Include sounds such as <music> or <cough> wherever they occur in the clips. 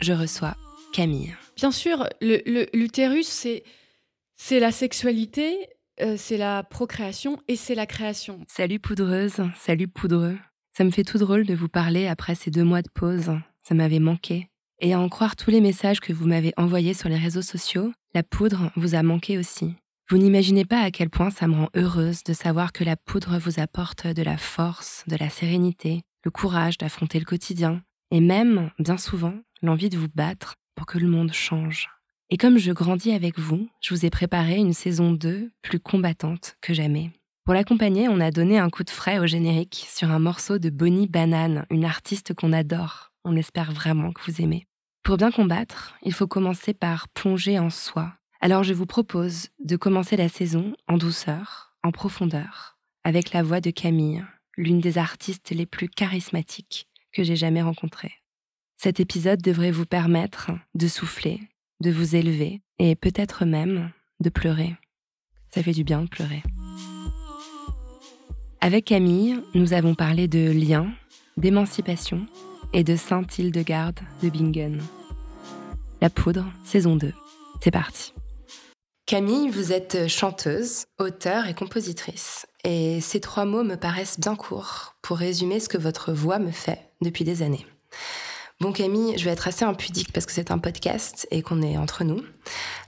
je reçois Camille. Bien sûr, l'utérus, c'est c'est la sexualité, euh, c'est la procréation et c'est la création. Salut poudreuse, salut poudreux. Ça me fait tout drôle de vous parler après ces deux mois de pause. Ça m'avait manqué. Et à en croire tous les messages que vous m'avez envoyés sur les réseaux sociaux, la poudre vous a manqué aussi. Vous n'imaginez pas à quel point ça me rend heureuse de savoir que la poudre vous apporte de la force, de la sérénité, le courage d'affronter le quotidien, et même, bien souvent, l'envie de vous battre pour que le monde change. Et comme je grandis avec vous, je vous ai préparé une saison 2 plus combattante que jamais. Pour l'accompagner, on a donné un coup de frais au générique sur un morceau de Bonnie Banane, une artiste qu'on adore. On espère vraiment que vous aimez. Pour bien combattre, il faut commencer par plonger en soi. Alors je vous propose de commencer la saison en douceur, en profondeur, avec la voix de Camille, l'une des artistes les plus charismatiques que j'ai jamais rencontrées. Cet épisode devrait vous permettre de souffler, de vous élever et peut-être même de pleurer. Ça fait du bien de pleurer. Avec Camille, nous avons parlé de liens, d'émancipation et de Sainte-Hildegarde de Bingen. La poudre, saison 2. C'est parti. Camille, vous êtes chanteuse, auteure et compositrice. Et ces trois mots me paraissent bien courts pour résumer ce que votre voix me fait depuis des années. Bon Camille, je vais être assez impudique parce que c'est un podcast et qu'on est entre nous.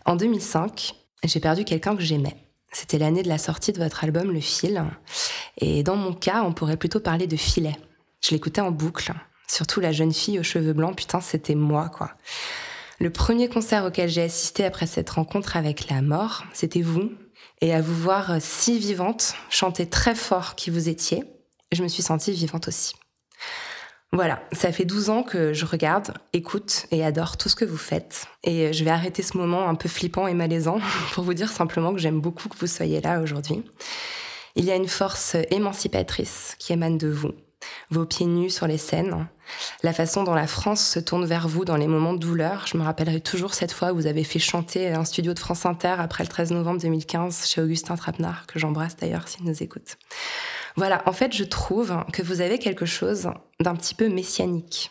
En 2005, j'ai perdu quelqu'un que j'aimais. C'était l'année de la sortie de votre album Le Fil. Et dans mon cas, on pourrait plutôt parler de filet. Je l'écoutais en boucle. Surtout la jeune fille aux cheveux blancs, putain, c'était moi, quoi. Le premier concert auquel j'ai assisté après cette rencontre avec la mort, c'était vous. Et à vous voir si vivante, chanter très fort qui vous étiez, je me suis sentie vivante aussi. Voilà, ça fait 12 ans que je regarde, écoute et adore tout ce que vous faites. Et je vais arrêter ce moment un peu flippant et malaisant <laughs> pour vous dire simplement que j'aime beaucoup que vous soyez là aujourd'hui. Il y a une force émancipatrice qui émane de vous, vos pieds nus sur les scènes, la façon dont la France se tourne vers vous dans les moments de douleur. Je me rappellerai toujours cette fois où vous avez fait chanter un studio de France Inter après le 13 novembre 2015 chez Augustin Trapenard, que j'embrasse d'ailleurs s'il nous écoute. Voilà, en fait, je trouve que vous avez quelque chose d'un petit peu messianique.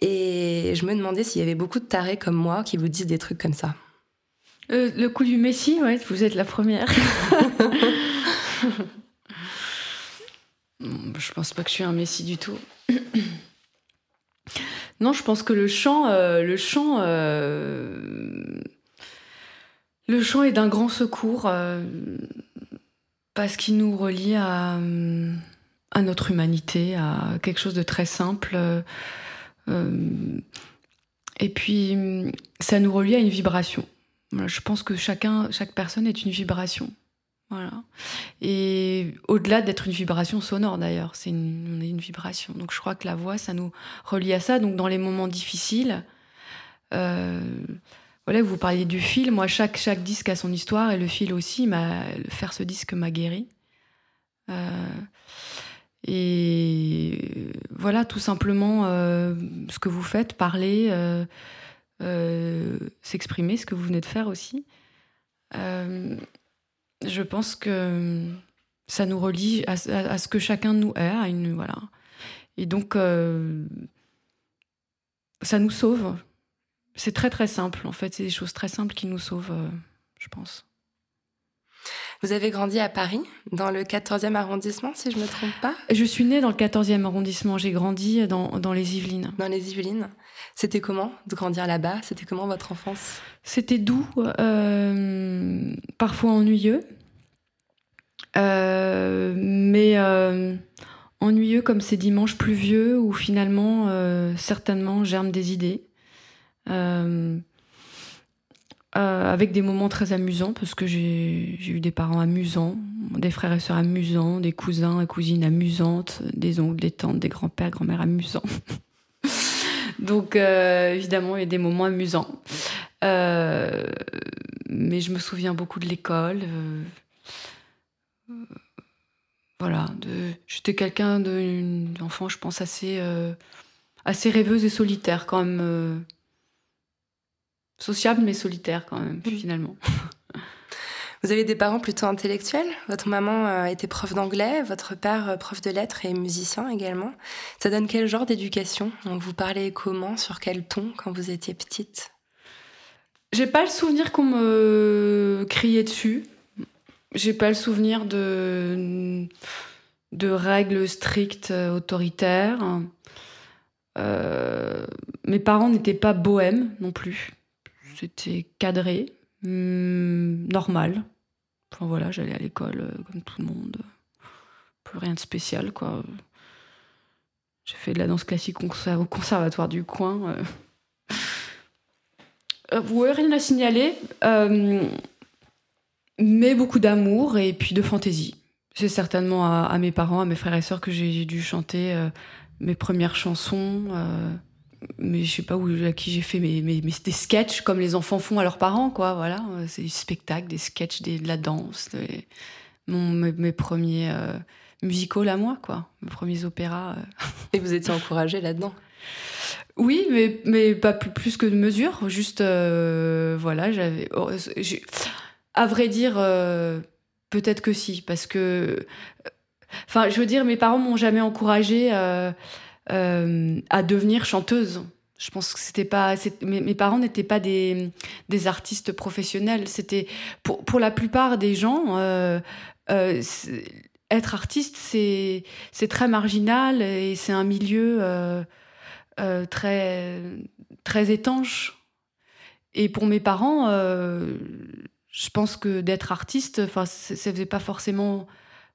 Et je me demandais s'il y avait beaucoup de tarés comme moi qui vous disent des trucs comme ça. Euh, le coup du Messie, ouais, vous êtes la première. <laughs> Je pense pas que je suis un Messie du tout. <coughs> non, je pense que le chant, euh, le chant, euh, le chant est d'un grand secours euh, parce qu'il nous relie à, euh, à notre humanité, à quelque chose de très simple. euh, euh, et puis, hum, ça nous relie à une vibration. Je pense que chacun, chaque personne est une vibration. Voilà. Et au-delà d'être une vibration sonore d'ailleurs, c'est une, on est une vibration. Donc je crois que la voix, ça nous relie à ça. Donc dans les moments difficiles, voilà, vous parliez du fil. Moi, chaque, chaque disque a son histoire et le fil aussi. M'a, faire ce disque m'a guéri. Euh, et voilà, tout simplement euh, ce que vous faites, parler, euh, s'exprimer, ce que vous venez de faire aussi. Je pense que ça nous relie à, ce que chacun de nous est. Et donc ça nous sauve. C'est très très simple en fait, c'est des choses très simples qui nous sauvent, euh, je pense. Vous avez grandi à Paris, dans le 14e arrondissement, si je ne me trompe pas? Je suis née dans le 14e arrondissement. J'ai grandi dans, dans, les Yvelines. Dans les Yvelines. C'était comment de grandir là-bas? C'était comment votre enfance? C'était doux, euh, parfois ennuyeux. Euh, mais euh, ennuyeux comme ces dimanches pluvieux où finalement, certainement, germent des idées. Euh, euh, avec des moments très amusants parce que j'ai eu des parents amusants, des frères et sœurs amusants, des cousins et cousines amusantes, des oncles, des tantes, des grands-pères, grand-mères amusants. <laughs> Donc euh, évidemment, il y a des moments amusants. Mais je me souviens beaucoup de l'école. Voilà, j'étais quelqu'un d'enfant, je pense, assez rêveuse et solitaire quand même sociable mais solitaire quand même, mmh. finalement. <laughs> Vous avez des parents plutôt intellectuels? Votre maman a été prof d'anglais, votre père euh, prof de lettres et musicien également. Ça donne quel genre d'éducation? Vous parlez comment? Sur quel ton? Quand vous étiez petite? J'ai pas le souvenir qu'on me criait dessus. J'ai pas le souvenir de, de règles strictes euh, autoritaires. Euh, mes parents n'étaient pas bohèmes non plus. C'était cadré, hmm, normal. Enfin voilà, j'allais à l'école euh, comme tout le monde. Plus rien de spécial, quoi. J'ai fait de la danse classique au conservatoire du coin. Euh. Euh, rien à signaler. mais beaucoup d'amour et puis de fantaisie. C'est certainement à, mes parents, à mes frères et sœurs que j'ai dû chanter mes premières chansons mais je sais pas où, à qui j'ai fait mes, mes, des sketchs comme les enfants font à leurs parents, quoi. Voilà, c'est du spectacle, des sketchs, des, de la danse, mon, mes, premiers euh, musicals à moi, quoi. Mes premiers opéras. Euh. Et vous étiez encouragée là-dedans? Oui, mais, mais pas plus, plus que de mesure. Juste, euh, voilà, j'avais. Oh, à vrai dire, peut-être que si, parce que. Enfin, je veux dire, mes parents m'ont jamais encouragée euh, à devenir chanteuse. Je pense que c'était pas. Mes, parents n'étaient pas des, artistes professionnels. C'était pour, la plupart des gens. Euh, euh, être artiste, c'est très marginal et c'est un milieu très, très étanche. Et pour mes parents, je pense que d'être artiste, ça ne faisait pas forcément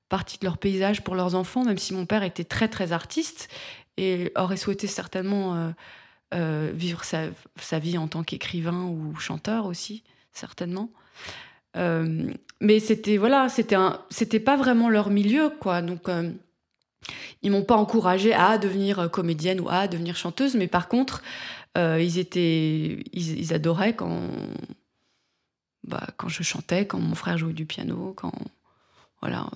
partie de leur paysage pour leurs enfants, même si mon père était très très artiste et aurait souhaité certainement euh, euh, vivre sa, vie en tant qu'écrivain ou chanteur aussi, certainement. Euh, mais c'était voilà, c'était pas vraiment leur milieu, quoi. Donc ils m'ont pas encouragé à devenir comédienne ou à devenir chanteuse, mais par contre, ils étaient, ils, adoraient quand, bah, quand je chantais, quand mon frère jouait du piano, quand voilà.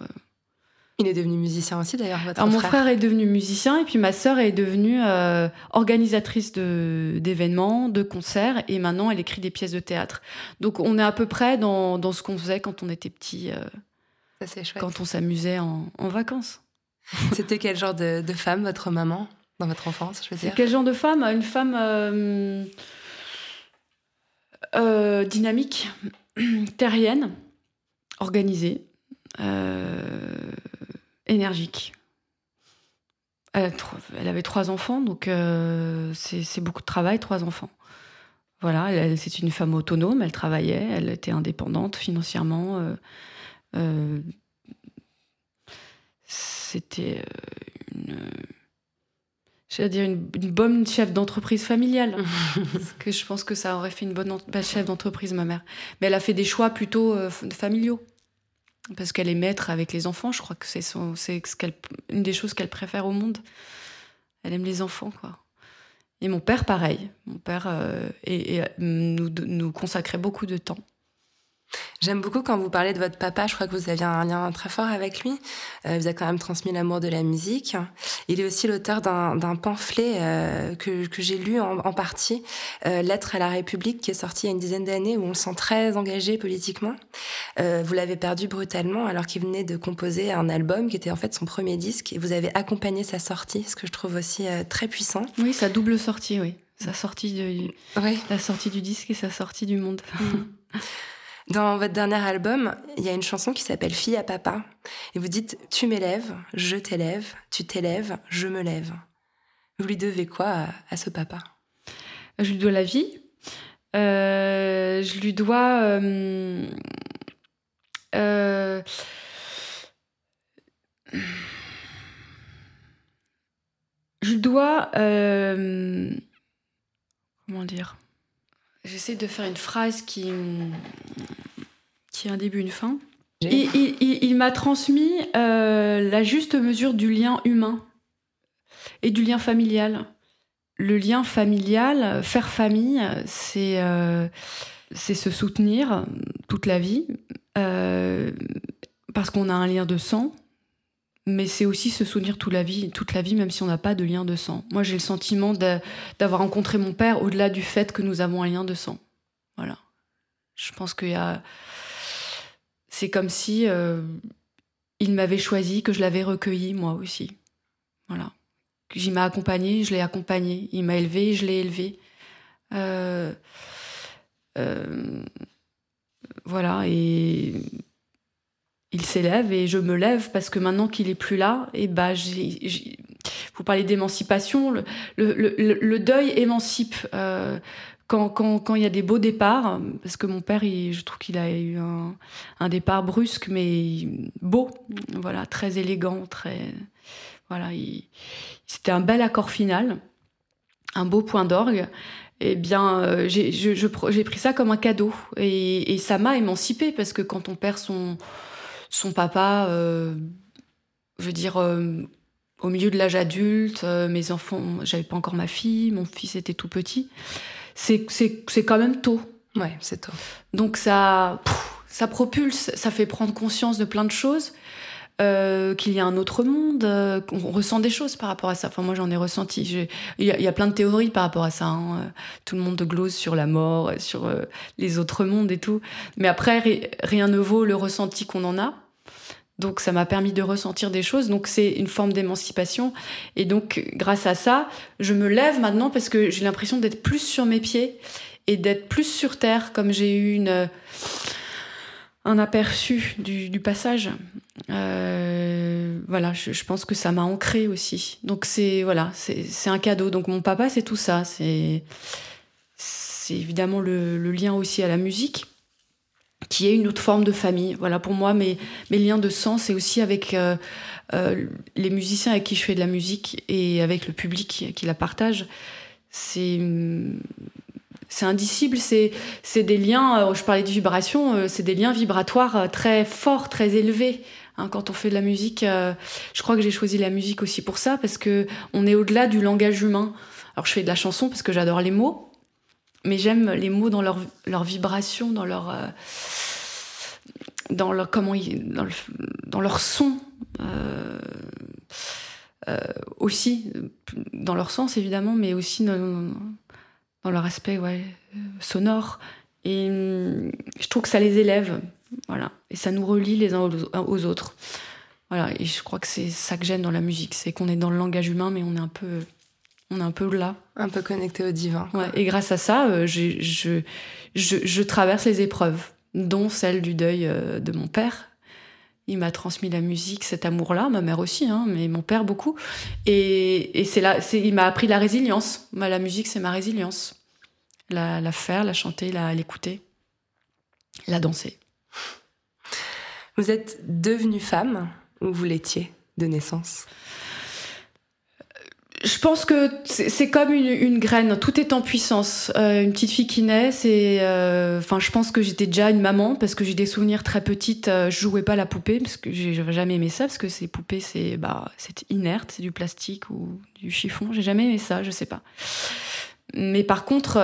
Il est devenu musicien aussi d'ailleurs, votre Alors, frère. Mon frère est devenu musicien et puis ma sœur est devenue euh, organisatrice d'événements, de, de, concerts et maintenant elle écrit des pièces de théâtre. Donc on est à peu près dans, dans ce qu'on faisait quand on était petit, euh, Ça, chouette. quand on s'amusait en, en, vacances. <laughs> C'était quel genre de, de, femme votre maman dans votre enfance je veux dire Quel genre de femme? Une femme euh, dynamique, <clears throat> terrienne, organisée. Euh, énergique. Elle, elle, avait trois enfants, donc euh, c'est beaucoup de travail, trois enfants. Voilà, c'est une femme autonome, elle travaillait, elle était indépendante financièrement. Euh, euh, C'était une, dire une, une, bonne chef d'entreprise familiale. <laughs> Parce que je pense que ça aurait fait une bonne chef d'entreprise, ma mère. Mais elle a fait des choix plutôt familiaux parce qu'elle est maître avec les enfants. Je crois que c'est une des choses qu'elle préfère au monde. Elle aime les enfants, quoi. Et mon père, pareil. Mon père euh, nous consacrait beaucoup de temps. J'aime beaucoup quand vous parlez de votre papa, je crois que vous aviez un lien très fort avec lui. Euh, il vous a quand même transmis l'amour de la musique. Il est aussi l'auteur d'un pamphlet euh, que, que j'ai lu en, en partie, euh, Lettre à la République, qui est sorti il y a une dizaine d'années, où on le sent très engagé politiquement. Euh, vous l'avez perdu brutalement alors qu'il venait de composer un album qui était en fait son premier disque, et vous avez accompagné sa sortie, ce que je trouve aussi euh, très puissant. Oui, sa double sortie, oui. Sa sortie, de, oui. la sortie du disque et sa sortie du monde. Mmh. <laughs> Dans votre dernier album, il y a une chanson qui s'appelle Fille à papa. Et vous dites Tu m'élèves, je t'élève, tu t'élèves, je me lève. Vous lui devez quoi à, ce papa? Je lui dois la vie. Euh, je lui dois. Euh, euh, je dois. comment dire? J'essaie de faire une phrase qui, qui a un début, une fin. Il, m'a transmis euh, la juste mesure du lien humain et du lien familial. Le lien familial, faire famille, c'est euh, c'est se soutenir toute la vie, euh, parce qu'on a un lien de sang, mais c'est aussi se souvenir toute la vie, toute la vie, même si on n'a pas de lien de sang. Moi, j'ai le sentiment d'avoir rencontré mon père au-delà du fait que nous avons un lien de sang. Voilà. Je pense qu'il y a. C'est comme si euh, il m'avait choisi, que je l'avais recueilli moi aussi. Voilà. Il m'a accompagné, je l'ai accompagné. Il m'a élevé, je l'ai élevé. Euh, euh, voilà. Et il s'élève et je me lève parce que maintenant qu'il est plus là, et bah, vous parlez d'émancipation, le, deuil émancipe. Euh, quand, quand, quand, il y a des beaux départs, parce que mon père, je trouve qu'il a eu un, départ brusque, mais beau, voilà, très élégant, très, voilà, c'était un bel accord final, un beau point d'orgue. Eh bien, euh, j'ai pris ça comme un cadeau et, et ça m'a émancipé parce que quand on perd son, son papa, euh, je veux dire, euh, au milieu de l'âge adulte, euh, mes enfants, j'avais pas encore ma fille, mon fils était tout petit. C'est quand même tôt. Ouais, c'est tôt. Donc ça, ça propulse, ça fait prendre conscience de plein de choses. Qu'il y a un autre monde, qu'on ressent des choses par rapport à ça. Enfin, moi, j'en ai ressenti. Il y, a plein de théories par rapport à ça. Hein. Tout le monde glose sur la mort, sur les autres mondes et tout. Mais après, rien ne vaut le ressenti qu'on en a. Donc ça m'a permis de ressentir des choses. Donc c'est une forme d'émancipation. Et donc grâce à ça, je me lève maintenant parce que j'ai l'impression d'être plus sur mes pieds et d'être plus sur terre, comme j'ai eu une, un aperçu du, passage. Euh, voilà, je, pense que ça m'a ancré aussi. Donc c'est voilà, c'est un cadeau. Donc mon papa, c'est tout ça. C'est évidemment le lien aussi à la musique qui est une autre forme de famille. Voilà, pour moi, mes, mes liens de sang, c'est aussi avec euh, euh, les musiciens avec qui je fais de la musique et avec le public qui, la partage. C'est c'est indicible, c'est des liens. Euh, je parlais de vibration, c'est des liens vibratoires très forts, très élevés. Hein, quand on fait de la musique, je crois que j'ai choisi la musique aussi pour ça parce que on est au-delà du langage humain. Alors je fais de la chanson parce que j'adore les mots, mais j'aime les mots dans leur, leur vibration, dans leur, euh, dans leur comment dans, dans, leur son euh, euh, aussi, dans leur sens évidemment, mais aussi dans leur aspect ouais, sonore. Et je trouve que ça les élève, voilà, et ça nous relie les uns aux autres. Voilà, et je crois que c'est ça que j'aime dans la musique, c'est qu'on est dans le langage humain, mais on est un peu on est un peu là. Un peu connecté au divin. et grâce à ça, euh, je, je, traverse les épreuves, dont celle du deuil euh, de mon père. Il m'a transmis la musique, cet amour-là, ma mère aussi, hein, mais mon père beaucoup. Et, c'est là, il m'a appris la résilience. la musique, c'est ma résilience. La, la faire, la chanter, l'écouter, la danser. Vous êtes devenue femme ou vous l'étiez de naissance? Je pense que c'est comme une, graine, tout est en puissance. Euh, une petite fille qui naît, c'est, euh, enfin, je pense que j'étais déjà une maman parce que j'ai des souvenirs très petites. Euh, je jouais pas la poupée parce que j'ai jamais aimé ça parce que ces poupées, c'est, bah, c'est inerte, c'est du plastique ou du chiffon. J'ai jamais aimé ça, je sais pas. Mais par contre,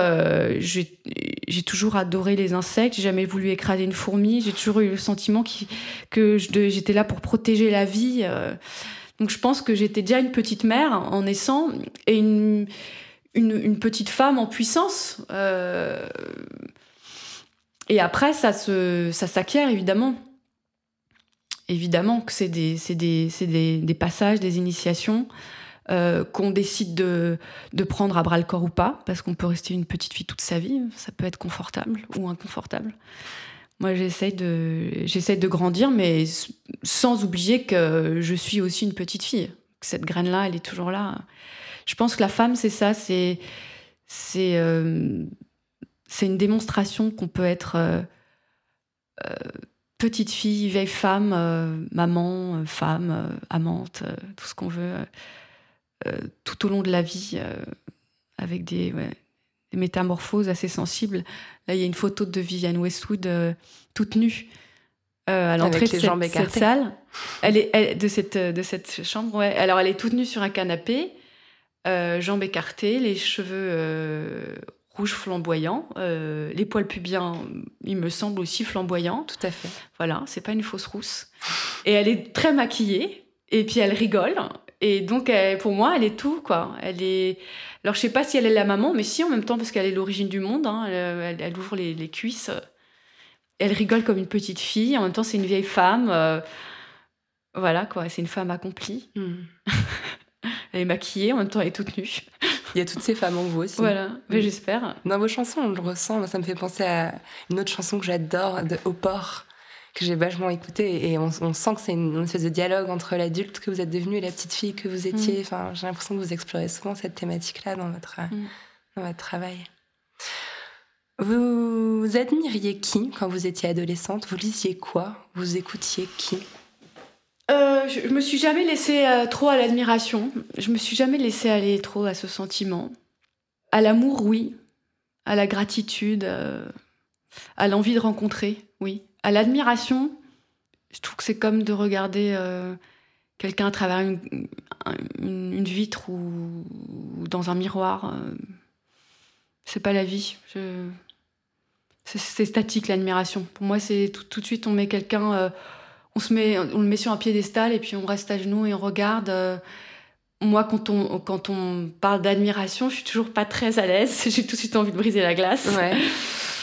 j'ai toujours adoré les insectes. J'ai jamais voulu écraser une fourmi. J'ai toujours eu le sentiment que j'étais là pour protéger la vie. Donc je pense que j'étais déjà une petite mère en naissant et une, une, petite femme en puissance. Euh, et après, ça se, ça s'acquiert évidemment. Évidemment que c'est des, des, des, des, passages, des initiations euh, qu'on décide de, de, prendre à bras le corps ou pas, parce qu'on peut rester une petite fille toute sa vie. Ça peut être confortable ou inconfortable. Moi, j'essaye de, de grandir, mais sans oublier que je suis aussi une petite fille. Cette graine-là, elle est toujours là. Je pense que la femme, c'est ça, c'est, euh, une démonstration qu'on peut être euh, euh, petite fille, vieille femme, maman, femme, amante, tout ce qu'on veut, tout au long de la vie, avec des, des métamorphoses assez sensibles. Là, il y a une photo de Vivienne Westwood euh, toute nue euh, à l'entrée de cette, salle. Elle est de cette de cette chambre. Ouais. Alors, elle est toute nue sur un canapé, euh, jambes écartées, les cheveux rouges flamboyants, les poils pubiens, il me semble aussi flamboyants. Tout à fait. Voilà, c'est pas une fausse rousse. Et elle est très maquillée. Et puis elle rigole. Et donc, pour moi, elle est tout, quoi. Elle est, alors, je sais pas si elle est la maman, mais si en même temps, parce qu'elle est l'origine du monde. Hein, elle, ouvre les, cuisses. Elle rigole comme une petite fille. En même temps, c'est une vieille femme. Euh, voilà, quoi. C'est une femme accomplie. Hmm. <laughs> elle est maquillée, en même temps, elle est toute nue. <laughs> Il y a toutes ces femmes en vous aussi. Voilà, mais j'espère. Dans vos chansons, on le ressent. Ça me fait penser à une autre chanson que j'adore, de Au port que j'ai vachement écouté et on, sent que c'est une, espèce de dialogue entre l'adulte que vous êtes devenu et la petite fille que vous étiez. Mm. Enfin, j'ai l'impression que vous explorez souvent cette thématique-là dans votre, mm. dans votre travail. Vous, admiriez qui quand vous étiez adolescente? Vous lisiez quoi? Vous écoutiez qui? Euh, je, me suis jamais laissée euh, trop à l'admiration. Je me suis jamais laissée aller trop à ce sentiment. À l'amour, oui. À la gratitude, euh, à l'envie de rencontrer, oui à l'admiration, je trouve que c'est comme de regarder euh, quelqu'un à travers une, vitre ou, dans un miroir. Euh. c'est pas la vie. C'est statique l'admiration. Pour moi, c'est tout, de suite on met quelqu'un, euh, on se met, on le met sur un piédestal et puis on reste à genoux et on regarde. moi, quand on, quand on parle d'admiration, je suis toujours pas très à l'aise. <laughs> J'ai tout de suite envie de briser la glace. Ouais. <laughs>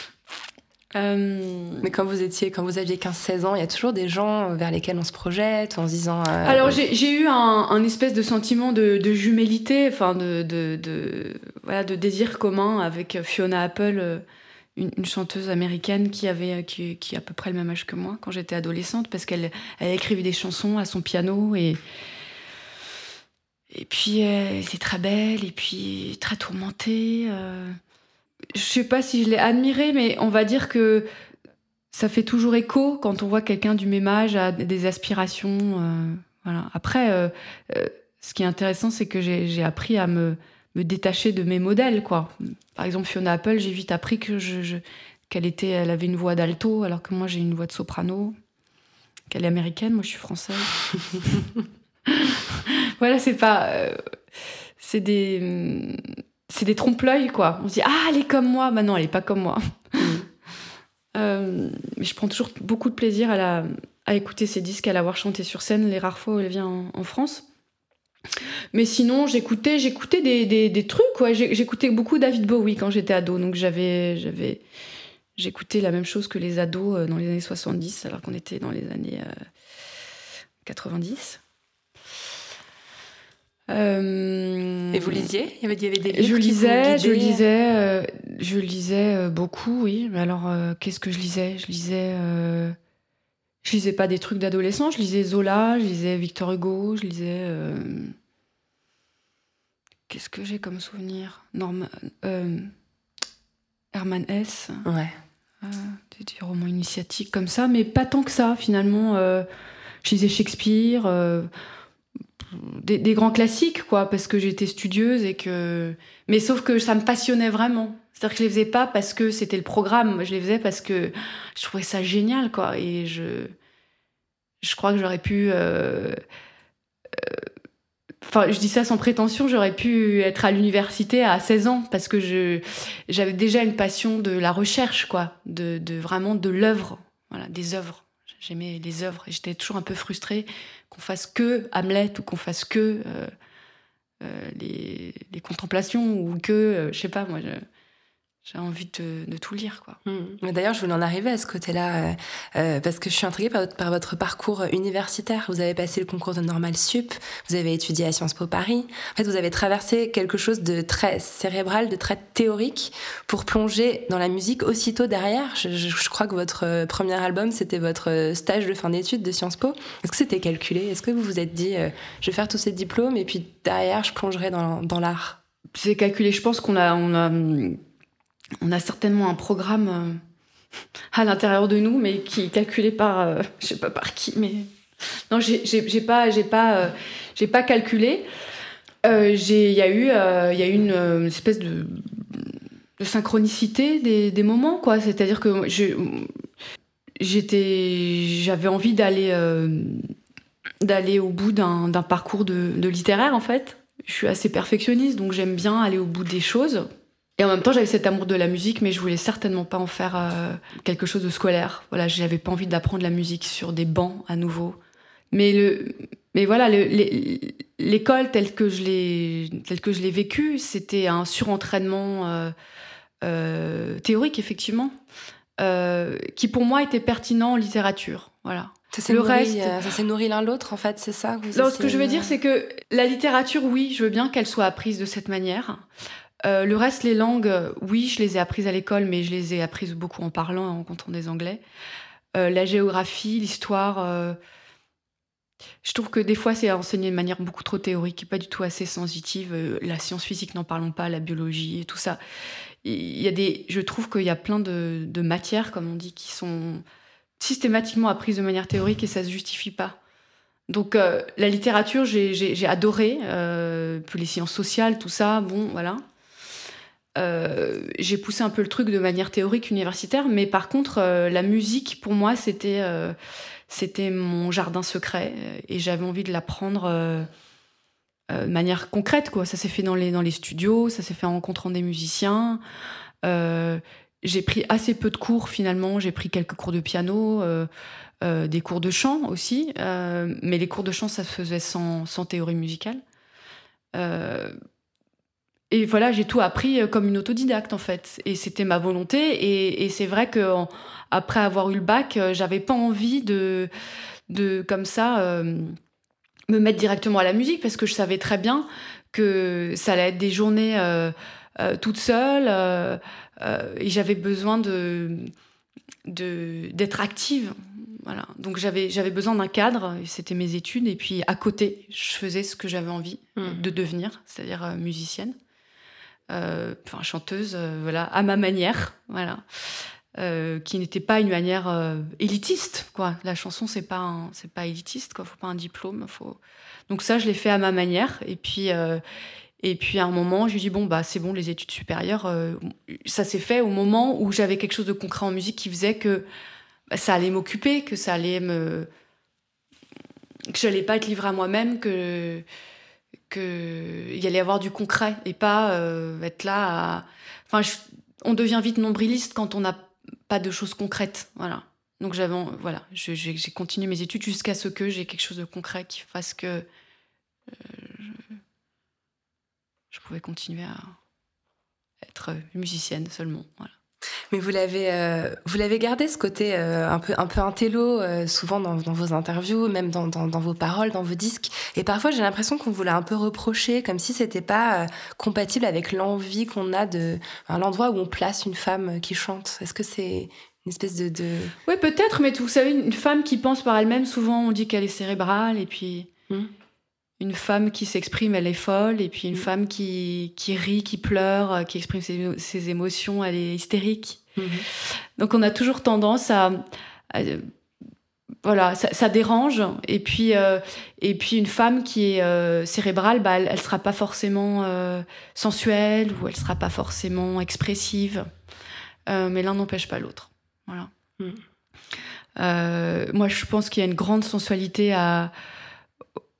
Euh, Mais quand vous étiez, quand vous aviez 15-16 ans, il y a toujours des gens vers lesquels on se projette en se disant. Euh, Alors j'ai eu un, espèce de sentiment de, jumélité, enfin de, de, voilà, de désir commun avec Fiona Apple, euh, une, chanteuse américaine qui avait qui, qui, a à peu près le même âge que moi quand j'étais adolescente, parce qu'elle elle écrivait des chansons à son piano et et puis elle était très belle et puis très tourmentée je sais pas si je l'ai admiré, mais on va dire que ça fait toujours écho quand on voit quelqu'un du même âge à des aspirations. Euh, voilà. Après, euh, euh, ce qui est intéressant, c'est que j'ai appris à me, me, détacher de mes modèles, quoi. Par exemple, Fiona Apple, j'ai vite appris que je, qu'elle était, elle avait une voix d'alto, alors que moi j'ai une voix de soprano. Qu'elle est américaine, moi je suis française. <laughs> <laughs> voilà, c'est pas, c'est des c'est des trompe-l'œil, quoi. On se dit, ah, elle est comme moi. Bah non, elle est pas comme moi. Mm. <laughs> Euh, mais je prends toujours beaucoup de plaisir à, la, à écouter ses disques, à l'avoir chanté sur scène les rares fois où elle vient en, France. Mais sinon, j'écoutais, j'écoutais des, des, des, trucs, quoi. J'écoutais beaucoup David Bowie quand j'étais ado. Donc j'avais, j'avais, j'écoutais la même chose que les ados euh, dans les années 70, alors qu'on était dans les années 90. Euh, euh, et vous lisiez? Il y avait, des livres Je lisais, je lisais, euh, je lisais euh, beaucoup, oui. Mais alors, qu'est-ce que je lisais? Je lisais, je lisais pas des trucs d'adolescent. Je lisais Zola, je lisais Victor Hugo, je lisais. Qu'est-ce que j'ai comme souvenir? Norma, Herman S. Ouais. des, des, romans initiatiques comme ça, mais pas tant que ça finalement. je lisais Shakespeare des, grands classiques, quoi, parce que j'étais studieuse et que. Mais sauf que ça me passionnait vraiment. C'est-à-dire que je les faisais pas parce que c'était le programme, je les faisais parce que je trouvais ça génial, quoi. Et je. Je crois que j'aurais pu. Euh, euh, enfin, je dis ça sans prétention, j'aurais pu être à l'université à 16 ans parce que je j'avais déjà une passion de la recherche, quoi, de, de vraiment de l'œuvre, voilà, des œuvres. J'aimais les œuvres et j'étais toujours un peu frustrée qu'on fasse que Hamlet ou qu'on fasse que euh, euh, les, contemplations ou que, euh, je sais pas, moi, j'ai envie de, de, tout lire. quoi. Hmm. D'ailleurs, je voulais en arriver à ce côté-là, euh, euh, parce que je suis intriguée par, par, votre parcours universitaire. Vous avez passé le concours de Normal Sup, vous avez étudié à Sciences Po Paris. En fait, vous avez traversé quelque chose de très cérébral, de très théorique, pour plonger dans la musique aussitôt derrière. Je, je, je crois que votre euh, premier album, c'était votre stage de fin d'études de Sciences Po. Est-ce que c'était calculé? Est-ce que vous vous êtes dit, euh, je vais faire tous ces diplômes, et puis derrière, je plongerai dans, dans l'art? C'est calculé. Je pense qu'on a... On a on a certainement un programme euh, <laughs> à l'intérieur de nous, mais qui est calculé par, euh, je sais pas par qui, mais non, j'ai pas, j'ai pas, euh, j'ai pas calculé. Il y a eu, il y a une, espèce de, synchronicité des, moments, quoi. C'est-à-dire que j'étais, j'avais envie d'aller, d'aller au bout d'un parcours de littéraire, en fait. Je suis assez perfectionniste, donc j'aime bien aller au bout des choses. Et en même temps, j'avais cet amour de la musique, mais je voulais certainement pas en faire euh, quelque chose de scolaire. Voilà, j'avais pas envie d'apprendre la musique sur des bancs à nouveau. Mais le, mais voilà, l'école telle que je l'ai, telle que je l'ai vécue, c'était un surentraînement euh, euh, théorique effectivement, qui pour moi était pertinent en littérature. Voilà. Ça le nourri, reste, ça s'est nourri l'un l'autre en fait, c'est ça? Vous ce que je veux dire, c'est que la littérature, oui, je veux bien qu'elle soit apprise de cette manière. Euh, le reste, les langues, oui, je les ai apprises à l'école, mais je les ai apprises beaucoup en parlant en comptant des anglais. Euh, la géographie, l'histoire, euh, je trouve que des fois, c'est enseigné de manière beaucoup trop théorique, pas du tout assez sensitive. Euh, la science physique, n'en parlons pas, la biologie et tout ça. Il y a des, je trouve qu'il y a plein de, matières, comme on dit, qui sont systématiquement apprises de manière théorique et ça se justifie pas. Donc euh, la littérature, j'ai adoré, euh, puis les sciences sociales, tout ça, bon, voilà. Euh, j'ai poussé un peu le truc de manière théorique universitaire, mais par contre, euh, la musique, pour moi, c'était euh, mon jardin secret et j'avais envie de l'apprendre de manière concrète. Quoi. Ça s'est fait dans les, dans les studios, ça s'est fait en rencontrant des musiciens. j'ai pris assez peu de cours finalement, j'ai pris quelques cours de piano. des cours de chant aussi, mais les cours de chant, ça se faisait sans, sans théorie musicale. Et voilà, j'ai tout appris euh, comme une autodidacte en fait. Et c'était ma volonté. Et, et c'est vrai que après avoir eu le bac, euh, j'avais pas envie de, de comme ça euh, me mettre directement à la musique parce que je savais très bien que ça allait être des journées euh, euh, toute seule et j'avais besoin de d'être active. Voilà. Donc j'avais j'avais besoin d'un cadre. C'était mes études et puis à côté, je faisais ce que j'avais envie mmh. de devenir, c'est-à-dire musicienne enfin chanteuse, euh, voilà, à ma manière, voilà, euh, qui n'était pas une manière euh, élitiste, quoi. La chanson, c'est pas, c'est pas élitiste, quoi. Faut pas un diplôme, faut. Donc ça, je l'ai fait à ma manière, et puis. Euh, et puis à un moment, je lui dis bon bah c'est bon les études supérieures, ça s'est fait au moment où j'avais quelque chose de concret en musique qui faisait que bah, ça allait m'occuper, que ça allait me que j'allais pas être livrée à moi-même, que qu'il y allait avoir du concret et pas euh, être là à... Enfin, on devient vite nombriliste quand on n'a pas de choses concrètes. Voilà. Donc j'avais, voilà, j'ai continué mes études jusqu'à ce que j'ai quelque chose de concret qui fasse que euh, je... je pouvais continuer à être musicienne seulement. Voilà. Mais vous l'avez, euh, vous l'avez gardé ce côté euh, un peu, un peu intello, euh, souvent dans, dans, vos interviews, même dans, dans, dans, vos paroles, dans vos disques. Et parfois, j'ai l'impression qu'on vous l'a un peu reproché, comme si c'était pas compatible avec l'envie qu'on a de, enfin, l'endroit où on place une femme qui chante. Est-ce que c'est une espèce de, de... Oui, peut-être, mais vous savez, une femme qui pense par elle-même, souvent on dit qu'elle est cérébrale, et puis. Mmh une femme qui s'exprime, elle est folle, et puis une mmh. femme qui, qui rit, qui pleure, qui exprime ses, ses émotions, elle est hystérique. Mmh. Donc on a toujours tendance à, à voilà, ça, ça, dérange. Et puis, euh, et puis une femme qui est euh, cérébrale, bah, elle, elle sera pas forcément euh, sensuelle ou elle sera pas forcément expressive. Euh, mais l'un n'empêche pas l'autre. Voilà. Mmh. moi, je pense qu'il y a une grande sensualité à euh,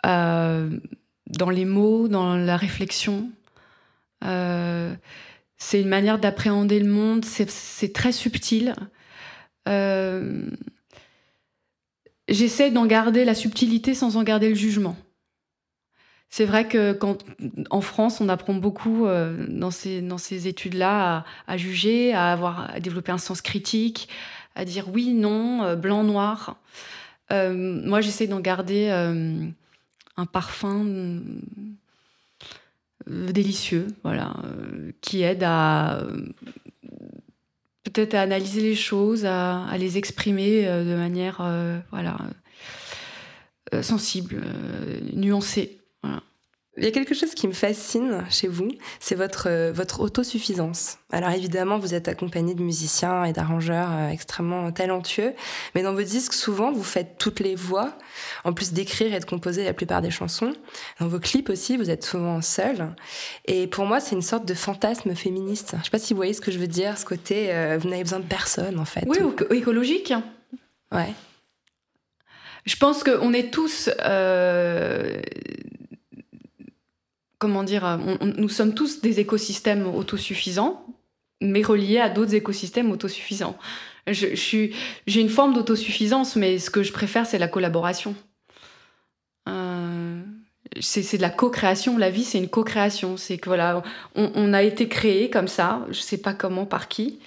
dans les mots, dans la réflexion. Euh, c'est une manière d'appréhender le monde, c'est très subtil. Euh, J'essaie d'en garder la subtilité sans en garder le jugement. c'est vrai que en France, on apprend beaucoup euh, dans ces études-là à, juger, à avoir à développer un sens critique, à dire oui, non, euh, blanc, noir. Euh, moi, j'essaie d'en garder un parfum délicieux, voilà, qui aide à peut-être à analyser les choses, à, les exprimer de manière, sensible, nuancée. Il y a quelque chose qui me fascine chez vous, c'est votre, euh, votre autosuffisance. Alors évidemment, vous êtes accompagné de musiciens et d'arrangeurs euh, extrêmement talentueux, mais dans vos disques, souvent, vous faites toutes les voix, en plus d'écrire et de composer la plupart des chansons. Dans vos clips aussi, vous êtes souvent seul. Et pour moi, c'est une sorte de fantasme féministe. Je sais pas si vous voyez ce que je veux dire, ce côté, euh, vous n'avez besoin de personne, en fait. Oui, ou écologique. Ouais. Je pense qu'on est tous comment dire, euh, nous sommes tous des écosystèmes autosuffisants, mais reliés à d'autres écosystèmes autosuffisants. J'ai une forme d'autosuffisance, mais ce que je préfère, c'est la collaboration. Euh, c'est, de la co-création. La vie, c'est une co-création. C'est que voilà, on, a été créé comme ça. Je sais pas comment, par qui.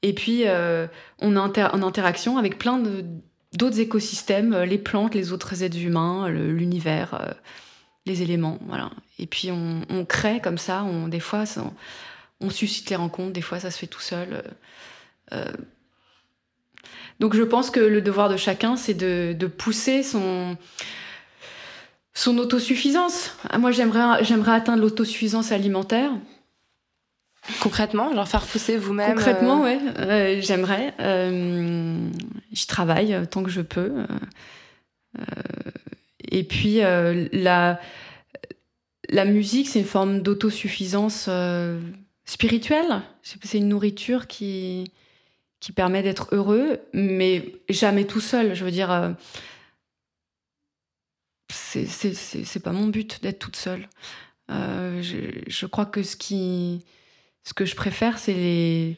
Et puis, euh, on est en interaction avec plein d'autres écosystèmes, les plantes, les autres êtres humains, l'univers les éléments. Voilà. Et puis on, crée comme ça, on, des fois on, suscite les rencontres, des fois ça se fait tout seul. Euh, euh. donc je pense que le devoir de chacun, c'est de, pousser son, son autosuffisance. Ah, moi j'aimerais, j'aimerais atteindre l'autosuffisance alimentaire. Concrètement, genre faire pousser vous-même Concrètement, euh... ouais, j'aimerais. je travaille tant que je peux. Et puis, euh, la, la musique, c'est une forme d'autosuffisance euh, spirituelle. C'est une nourriture qui, qui permet d'être heureux, mais jamais tout seul. Je veux dire, euh, c'est pas mon but d'être toute seule. je, je, crois que ce, qui, ce que je préfère, c'est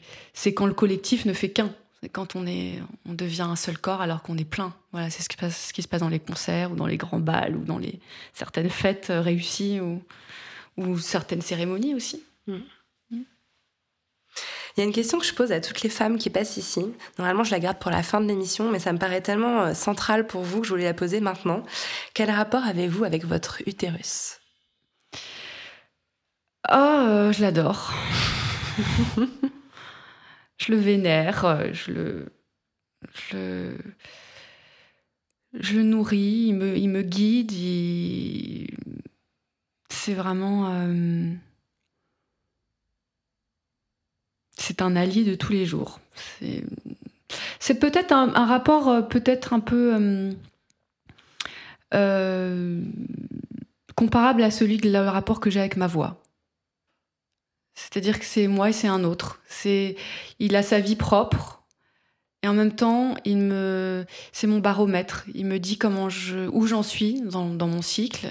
quand le collectif ne fait qu'un quand on, est, on devient un seul corps alors qu'on est plein. Voilà, c'est ce qui, passe, ce qui se passe dans les concerts ou dans les grands bals ou dans les, certaines fêtes euh, réussies ou, ou certaines cérémonies aussi. Mm. Mm. Il y a une question que je pose à toutes les femmes qui passent ici. Normalement, je la garde pour la fin de l'émission, mais ça me paraît tellement euh, central pour vous que je voulais la poser maintenant. Quel rapport avez-vous avec votre utérus? Oh, je l'adore. <laughs> je le vénère, euh, je le, nourris, il me, il me guide, c'est vraiment... Euh, c'est un allié de tous les jours. C'est peut-être un, rapport euh, peut-être un peu comparable à celui de rapport que j'ai avec ma voix. C'est-à-dire que c'est moi et c'est un autre. C'est, il a sa vie propre et en même temps, il me, c'est mon baromètre. Il me dit comment je, où j'en suis dans, mon cycle,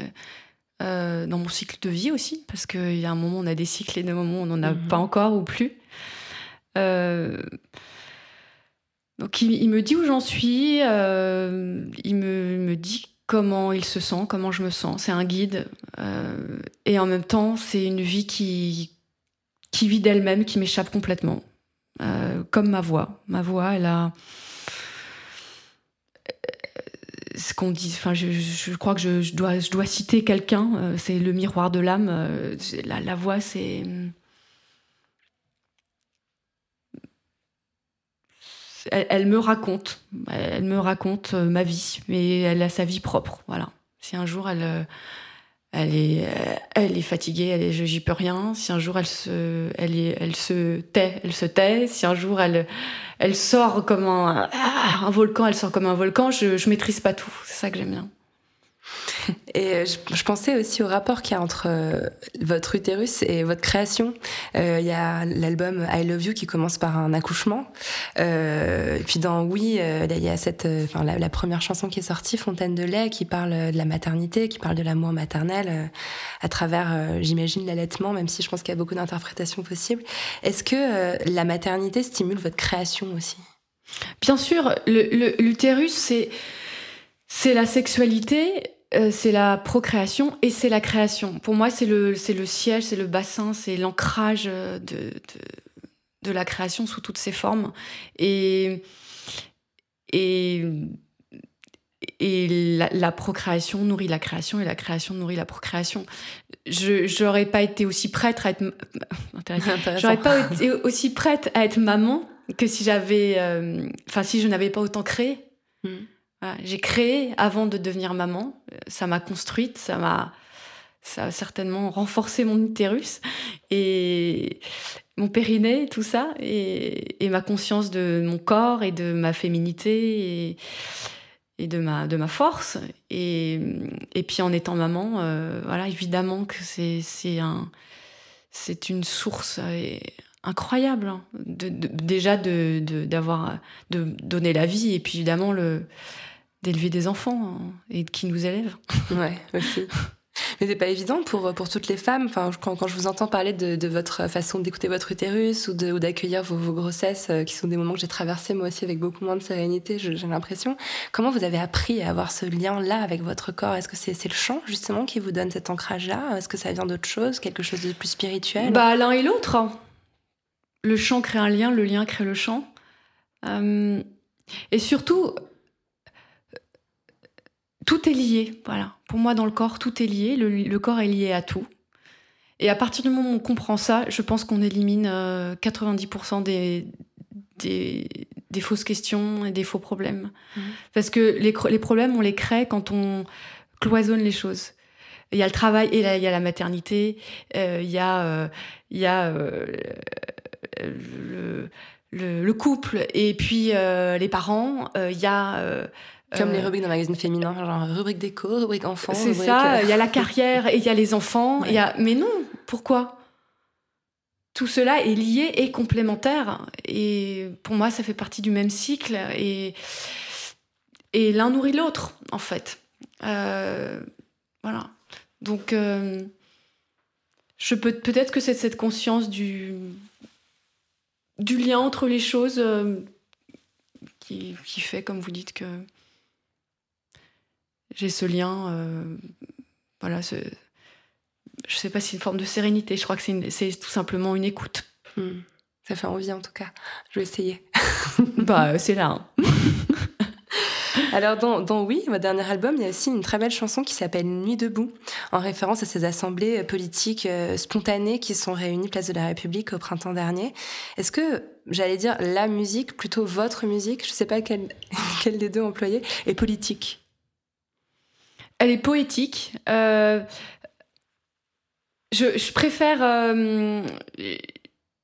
euh, dans mon cycle de vie aussi, parce qu'il y a un moment on a des cycles et des moments où on n'en a mhm. pas encore ou plus. Euh, donc il, me dit où j'en suis, euh, il me, me, dit comment il se sent, comment je me sens. C'est un guide et en même temps c'est une vie qui qui vit d'elle-même, qui m'échappe complètement. Euh, comme ma voix. Ma voix, elle a. Euh, ce qu'on dit, enfin, je, crois que je, dois, je dois citer quelqu'un, euh, c'est le miroir de l'âme. la, voix, c'est. Elle, me raconte, elle me raconte ma vie, mais elle a sa vie propre, voilà. Si un jour elle, elle est, euh, elle est fatiguée, elle est, j'y peux rien. Si un jour elle se, elle est, elle se tait, elle se tait. Si un jour elle, elle sort comme un, un volcan, elle sort comme un volcan. Je, je maîtrise pas tout. C'est ça que j'aime bien. <laughs> Et euh, je, pensais aussi au rapport qu'il y a entre euh, votre utérus et votre création. Euh, il y a l'album I Love You qui commence par un accouchement. et puis dans Oui, il y a cette, enfin la, première chanson qui est sortie, Fontaine de lait, qui parle de la maternité, qui parle de l'amour maternel à travers, j'imagine, l'allaitement, même si je pense qu'il y a beaucoup d'interprétations possibles. Est-ce que la maternité stimule votre création aussi? Bien sûr, l'utérus, c'est c'est la sexualité euh, c'est la procréation et c'est la création. Pour moi, c'est le, c'est le siège, c'est le bassin, c'est l'ancrage de, de, de, la création sous toutes ses formes. Et, et, et la, la, procréation nourrit la création et la création nourrit la procréation. Je n'aurais pas été aussi prête à être j'aurais pas été aussi prête <laughs> à être maman que si j'avais euh, enfin si je n'avais pas autant créé. Hmm. J'ai créé avant de devenir maman. Ça m'a construite, ça m'a ça a certainement renforcé mon utérus et mon périnée, tout ça, et, et, ma conscience de mon corps et de ma féminité et, et de, ma, de ma force. Et, et puis en étant maman, euh, voilà, évidemment que c'est un, c'est une source euh, incroyable. Hein, de, déjà de, de, donner la vie et puis évidemment le d'élever des enfants hein, et qui nous élèvent. <laughs> Ouais, aussi. Mais c'est pas évident pour, pour toutes les femmes. Enfin, quand, quand je vous entends parler de, de votre façon d'écouter votre utérus ou d'accueillir vos, vos, grossesses, euh, qui sont des moments que j'ai traversés moi aussi avec beaucoup moins de sérénité, j'ai l'impression. Comment vous avez appris à avoir ce lien-là avec votre corps? Est-ce que c'est le chant justement qui vous donne cet ancrage-là? Est-ce que ça vient d'autre chose, quelque chose de plus spirituel? Bah l'un et l'autre. Le chant crée un lien, le lien crée le chant. Euh, et surtout, tout est lié, voilà. Pour moi, dans le corps, tout est lié. Le, corps est lié à tout. Et à partir du moment où on comprend ça, je pense qu'on élimine 90% euh, des, des, fausses questions et des faux problèmes. Mmh. Parce que les, les, problèmes, on les crée quand on cloisonne les choses. Il y a le travail et là, il y a la maternité, euh, il y a, euh, il y a le, le, couple et puis les parents, il y a comme les euh, rubriques dans magazine féminin, genre rubrique déco, rubrique enfants. C'est ça, euh, il y a la carrière et il y a les enfants. y a... Mais non, pourquoi? Tout cela est lié et complémentaire. Et pour moi, ça fait partie du même cycle. Et, et l'un nourrit l'autre, en fait. Euh, voilà. Donc, je peux peut-être que c'est cette conscience du, du lien entre les choses qui, qui fait, comme vous dites, que j'ai ce lien. Euh, voilà, ce, je sais pas si c'est une forme de sérénité. Je crois que c'est tout simplement une écoute. Hmm. Ça fait envie en tout cas. Je vais essayer. <laughs> <laughs> bah, c'est là. Hein. <laughs> Alors dans, dans, Oui, mon dernier album, il y a aussi une très belle chanson qui s'appelle Nuit debout, en référence à ces assemblées politiques euh, spontanées qui sont réunies place de la République au printemps dernier. Est-ce que, j'allais dire, la musique, plutôt votre musique, je ne sais pas quelle, quelle des deux employer, est politique? Elle est poétique. Euh, je, préfère, euh,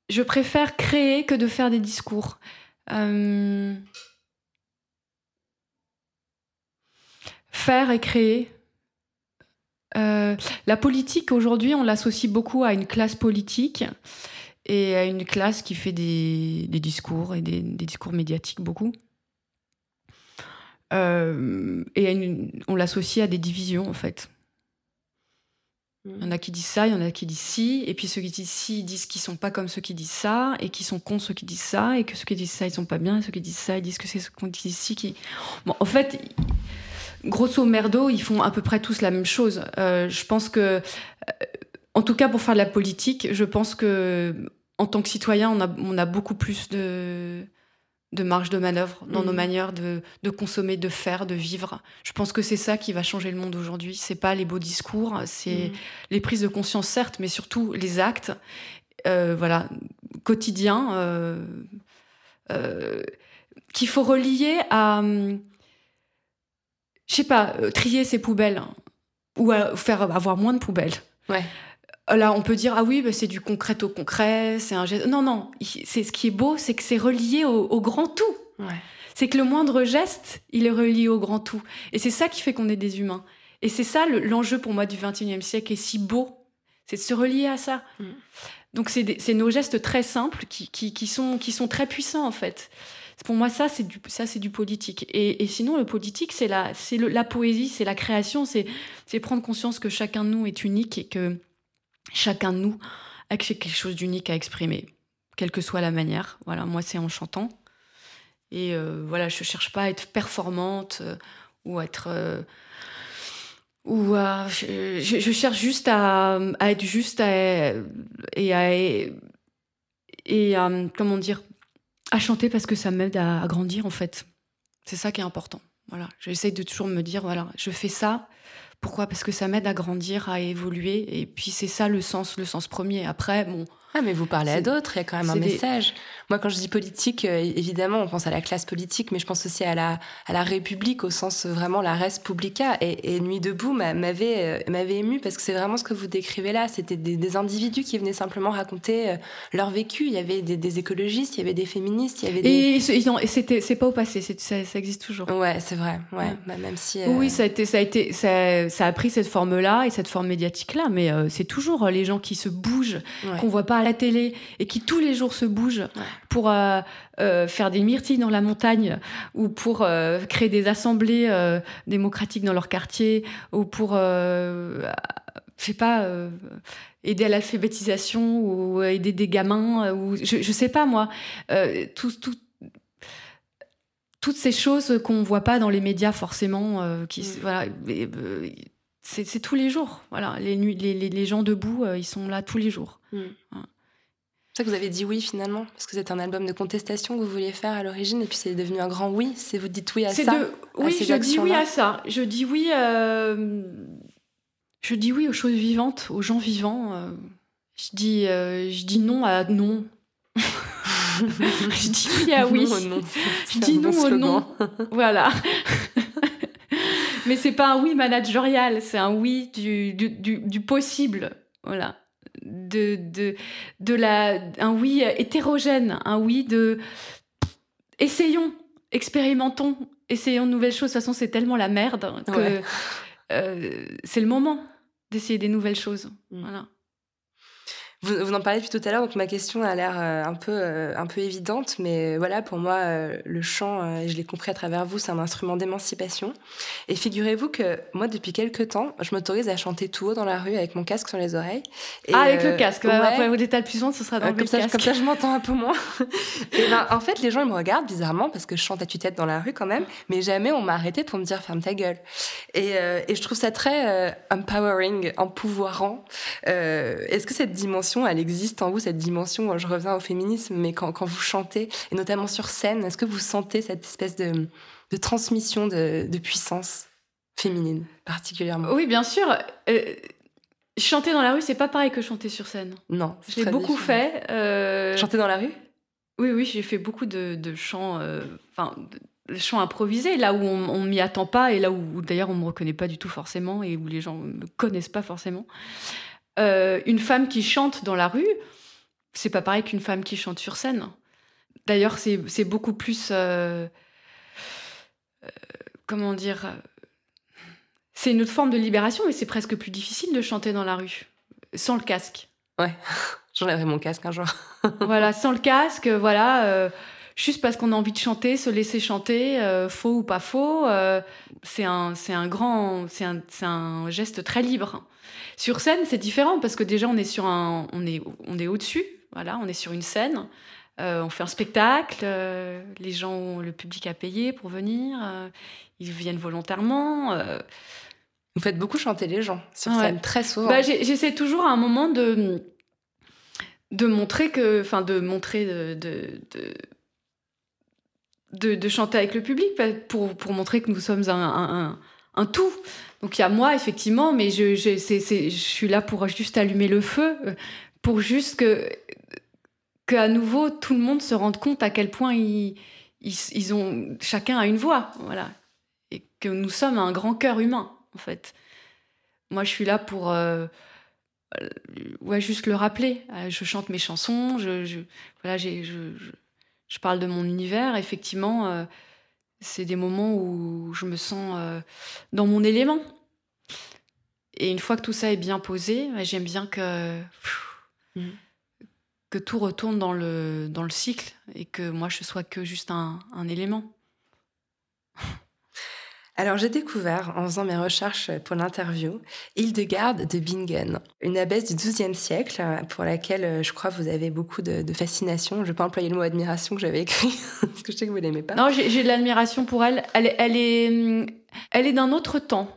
je préfère créer que de faire des discours. Euh, faire et créer. la politique aujourd'hui, on l'associe beaucoup à une classe politique et à une classe qui fait des, discours et des discours médiatiques beaucoup. Euh, et on l'associe à des divisions, en fait. Il y en a qui disent ça, il y en a qui disent si, et puis ceux qui disent si disent qu'ils sont pas comme ceux qui disent ça, et qui sont contre ceux qui disent ça, et que ceux qui disent ça ils sont pas bien, et ceux qui disent ça ils disent que c'est ceux qui disent si qui. Bon, en fait, grosso merdo, ils font à peu près tous la même chose. Euh, je pense que, euh, en tout cas pour faire de la politique, je pense que en tant que citoyen, on a beaucoup plus de de marge de manœuvre dans nos mhm. manières de, consommer, de faire, de vivre. Je pense que c'est ça qui va changer le monde aujourd'hui. C'est pas les beaux discours, c'est mhm. les prises de conscience certes, mais surtout les actes, euh, voilà, quotidiens, euh, euh, qu'il faut relier à, je sais pas, trier ses poubelles ou faire avoir moins de poubelles. Ouais. Là, on peut dire ah oui, bah, c'est du concret au concret, c'est un geste. Non, non, c'est ce qui est beau, c'est que c'est relié au, grand tout. C'est que le moindre geste, il est relié au grand tout. Et c'est ça qui fait qu'on est des humains. Et c'est ça l'enjeu pour moi du XXIe siècle, est si beau, c'est de se relier à ça. Mm. Donc c'est nos gestes très simples qui, sont, qui sont très puissants en fait. Pour moi, ça, c'est du, ça, c'est du politique. Et, sinon, le politique, c'est la, c'est la poésie, c'est la création, c'est, c'est prendre conscience que chacun de nous est unique et que chacun de nous a quelque chose d'unique à exprimer, quelle que soit la manière. Voilà, moi c'est en chantant. Et euh, voilà, je cherche pas à être performante euh, ou être euh, Ou euh, je, je- je cherche juste à, à être juste à- et à et à, comment dire à chanter parce que ça m'aide à, à grandir en fait. C'est ça qui est important. Voilà, j'essaye de toujours me dire voilà, je fais ça. Pourquoi? Parce que ça m'aide à grandir, à évoluer. Et puis c'est ça le sens, le sens premier. Après, bon, Ah, mais vous parlez à d'autres, il y a quand même un des- message. Moi, quand je dis politique, euh, évidemment, on pense à la classe politique, mais je pense aussi à la, à la République, au sens vraiment la res publica. Et, et Nuit debout m'avait euh, m'avait ému parce que c'est vraiment ce que vous décrivez là. C'était des, des individus qui venaient simplement raconter euh, leur vécu. Il y avait des, des écologistes, il y avait des féministes, il y avait des. et, c'était, c'est pas au passé, ça, ça existe toujours. Ouais, c'est vrai. Ouais, Ouais. Bah, même si. euh, Oui, ça a été, ça a été, ça, ça a pris cette forme-là et cette forme médiatique-là, mais euh, c'est toujours les gens qui se bougent, ouais. qu'on voit pas à la télé et qui tous les jours se bougent pour euh, euh, faire des myrtilles dans la montagne ou pour euh, créer des assemblées démocratiques dans leur quartier ou pour, je sais pas, aider à l'alphabétisation ou aider des gamins ou je, je sais pas moi, tout, tout, toutes ces choses qu'on voit pas dans les médias forcément, qui Mm. voilà, et, c'est tous les jours. Voilà, les, les, les, gens debout, euh, ils sont là tous les jours. C'est ça que vous avez dit oui finalement, parce que c'est un album de contestation que vous vouliez faire à l'origine, et puis c'est devenu un grand oui. C'est vous dites oui à ça. de- oui, je dis oui à ça. Je dis oui. euh, je dis oui aux choses vivantes, aux gens vivants. euh. je dis, euh, je dis non à non. <laughs> je dis oui à oui. Non, non, Je dis non au non. <laughs> Voilà. <laughs> Mais c'est pas un oui managérial, c'est un oui du, du, du, du possible. Voilà. De, de, de la, un oui hétérogène, un oui de essayons, expérimentons, essayons de nouvelles choses. De toute façon, c'est tellement la merde que Ouais. euh, c'est le moment d'essayer des nouvelles choses. Mm. Voilà. Vous, vous en parlez depuis tout à l'heure, donc ma question a l'air euh, un peu euh, un peu évidente, mais voilà, pour moi, euh, le chant, je l'ai compris à travers vous, c'est un instrument d'émancipation. Et figurez-vous que moi, depuis quelques temps, je m'autorise à chanter tout haut dans la rue avec mon casque sur les oreilles. Et, ah, avec euh, le casque. ouais. Après, l'état le plus souvent, ce sera dans Euh, le comme, ça, casque. comme ça, je m'entends un peu moins. <laughs> et ben, en fait, les gens, ils me regardent bizarrement parce que je chante à tue-tête dans la rue quand même, mais jamais on m'a arrêté pour me dire ferme ta gueule. Et, euh, et je trouve ça très empowering, empouvoirant. Est-ce que cette dimension, elle existe en vous, cette dimension, je reviens au féminisme, mais quand, quand vous chantez, et notamment sur scène, est-ce que vous sentez cette espèce de, de transmission de, de puissance féminine, particulièrement? Oui, bien sûr. Euh, chanter dans la rue, c'est pas pareil que chanter sur scène. Non. Je l'ai beaucoup différent. fait. euh, Chanter dans la rue? Oui, oui, j'ai fait beaucoup de, de chants, euh, enfin, chants improvisés, là où on, on m'y attend pas et là où, où, d'ailleurs on me reconnaît pas du tout forcément et où les gens me connaissent pas forcément. Euh, une femme qui chante dans la rue, c'est pas pareil qu'une femme qui chante sur scène. D'ailleurs, c'est beaucoup plus. euh, euh, comment dire C'est une autre forme de libération, mais c'est presque plus difficile de chanter dans la rue, sans le casque. Ouais. <laughs> J'enlèverai mon casque un jour. voilà, sans le casque, voilà, juste parce qu'on a envie de chanter, se laisser chanter, euh, faux ou pas faux, euh, c'est un, c'est un grand, c'est un, c'est un geste très libre. Sur scène, c'est différent parce que déjà on est sur un, on est, on est au-dessus, voilà, on est sur une scène, euh, on fait un spectacle, les gens, le public a payé pour venir, ils viennent volontairement. Vous faites beaucoup chanter les gens sur Ouais. scène, très souvent. bah, j'essaie toujours à un moment de de montrer que, enfin, de montrer de de, de de- chanter avec le public pour pour montrer que nous sommes un, un, tout. Donc il y a moi effectivement, mais je je, c'est- c'est- je suis là pour juste allumer le feu, euh, pour juste que qu'à nouveau tout le monde se rende compte à quel point ils ils, ils ont chacun a une voix, voilà, et que nous sommes un grand cœur humain en fait. Moi, je suis là pour euh, euh, ouais, juste le rappeler. Euh, Je chante mes chansons, je, voilà, j'ai- je, je parle de mon univers. Effectivement, euh, c'est des moments où je me sens euh, dans mon élément. Et une fois que tout ça est bien posé, bah, j'aime bien que, que tout retourne dans le, dans le cycle et que moi, je sois que juste un, un élément. Alors, j'ai découvert, en faisant mes recherches pour l'interview, Hildegarde de Bingen, une abbesse du XIIe siècle, pour laquelle euh, je crois vous avez beaucoup de, fascination. Je ne vais pas employer le mot admiration que j'avais écrit, <laughs> parce que je sais que vous l'aimez pas. Non, j'ai de l'admiration pour elle. Elle, est- elle est, hum, d'un autre temps.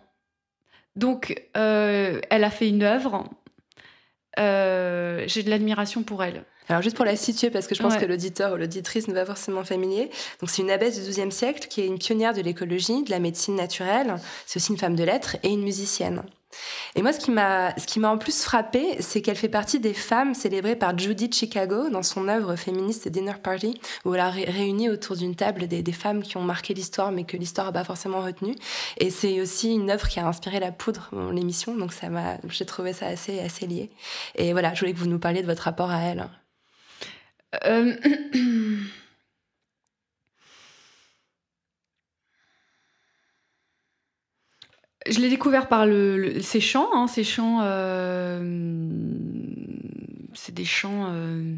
Donc, euh, elle a fait une œuvre. Euh, J'ai de l'admiration pour elle. Alors juste pour la situer, parce que je pense Ouais. que l'auditeur ou l'auditrice n'est pas forcément familier. Donc c'est une abbesse du XIIe siècle qui est une pionnière de l'écologie, de la médecine naturelle. C'est aussi une femme de lettres et une musicienne. Et moi, ce qui m'a, ce qui m'a en plus frappé, c'est qu'elle fait partie des femmes célébrées par Judy Chicago dans son œuvre féministe Dinner Party, où elle a ré- réuni autour d'une table des, des femmes qui ont marqué l'histoire, mais que l'histoire n'a pas forcément retenu. Et c'est aussi une œuvre qui a inspiré la poudre, l'émission. Donc ça m'a, j'ai trouvé ça assez, assez lié. Et voilà, je voulais que vous nous parliez de votre rapport à elle. Euh, <clears throat> Je l'ai découvert par le, le- ses chants. hein, ses chants, euh, c'est des chants. euh,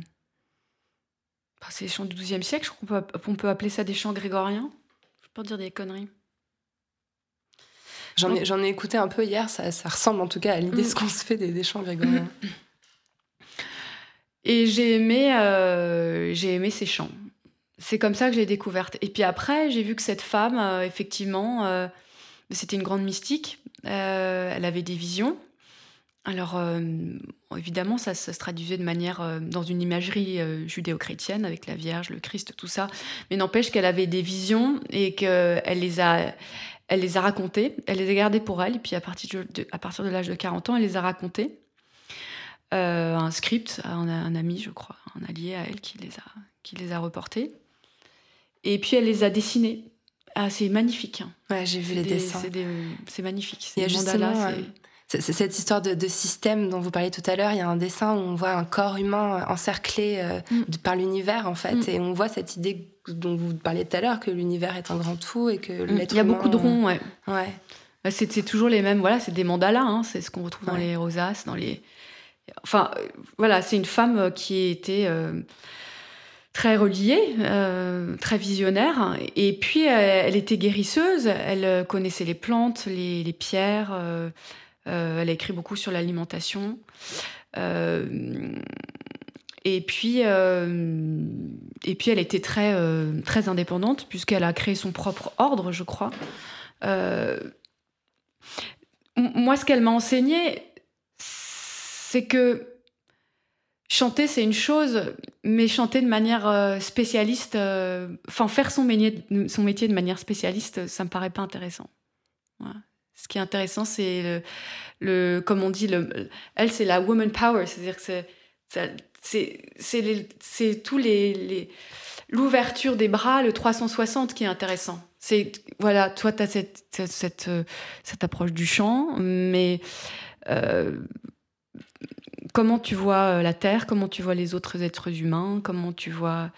c'est des chants du XIIe siècle. Je crois qu'on peut, on peut appeler ça des chants grégoriens. Je peux dire des conneries. J'en ai, écouté un peu hier, ça, ça ressemble en tout cas à l'idée de ce qu'on se fait des, des chants grégoriens. <clears throat> Et j'ai aimé, euh, j'ai aimé ses chants. C'est comme ça que je l'ai découverte. Et puis après, j'ai vu que cette femme, euh, effectivement, euh, c'était une grande mystique. Euh, elle avait des visions. Alors, évidemment, ça, ça se traduisait de manière dans une imagerie judéo-chrétienne avec la Vierge, le Christ, tout ça. Mais n'empêche qu'elle avait des visions et qu'elle les a, elle les a racontées. Elle les a gardées pour elle. Et puis à partir de- à partir de l'âge de 40 ans, elle les a racontées. Euh, un script à un, un ami, je crois, un allié à elle qui les a, qui les a reportés. Et puis elle les a dessinés. Ah, c'est magnifique. hein. Ouais, j'ai vu les des- dessins. C'est magnifique. Il y a justement euh, cette histoire de, de système dont vous parliez tout à l'heure. Il y a un dessin où on voit un corps humain euh, encerclé euh, Mm. de- par l'univers, en fait. Mm. Et on voit cette idée dont vous parliez tout à l'heure, que l'univers est un grand tout et que Mm. l'être Il y a beaucoup de ronds, ouais. Ouais. Bah, C'est toujours les mêmes, voilà, c'est des mandalas, hein, c'est ce qu'on retrouve dans les rosaces, dans les. Enfin, euh, voilà, c'est une femme euh, qui était euh, très reliée, très visionnaire, et puis elle était guérisseuse, elle connaissait les plantes, les, pierres, elle a écrit beaucoup sur l'alimentation. Et puis, et puis, elle était très, très indépendante, puisqu'elle a créé son propre ordre, je crois. Moi, ce qu'elle m'a enseigné, c'est que chanter, c'est une chose, mais chanter de manière euh, spécialiste, euh, enfin, faire son métier, de manière spécialiste, ça me paraît pas intéressant. Ce qui est intéressant, c'est le, comme on dit, le, elle, c'est la woman power, c'est-à-dire que c'est, tous les, l'ouverture des bras, le 360 qui est intéressant. C'est, voilà, toi, tu as cette, cette, cette, euh, approche du chant, mais euh, comment tu vois euh, la Terre, comment tu vois les autres êtres humains, comment tu vois.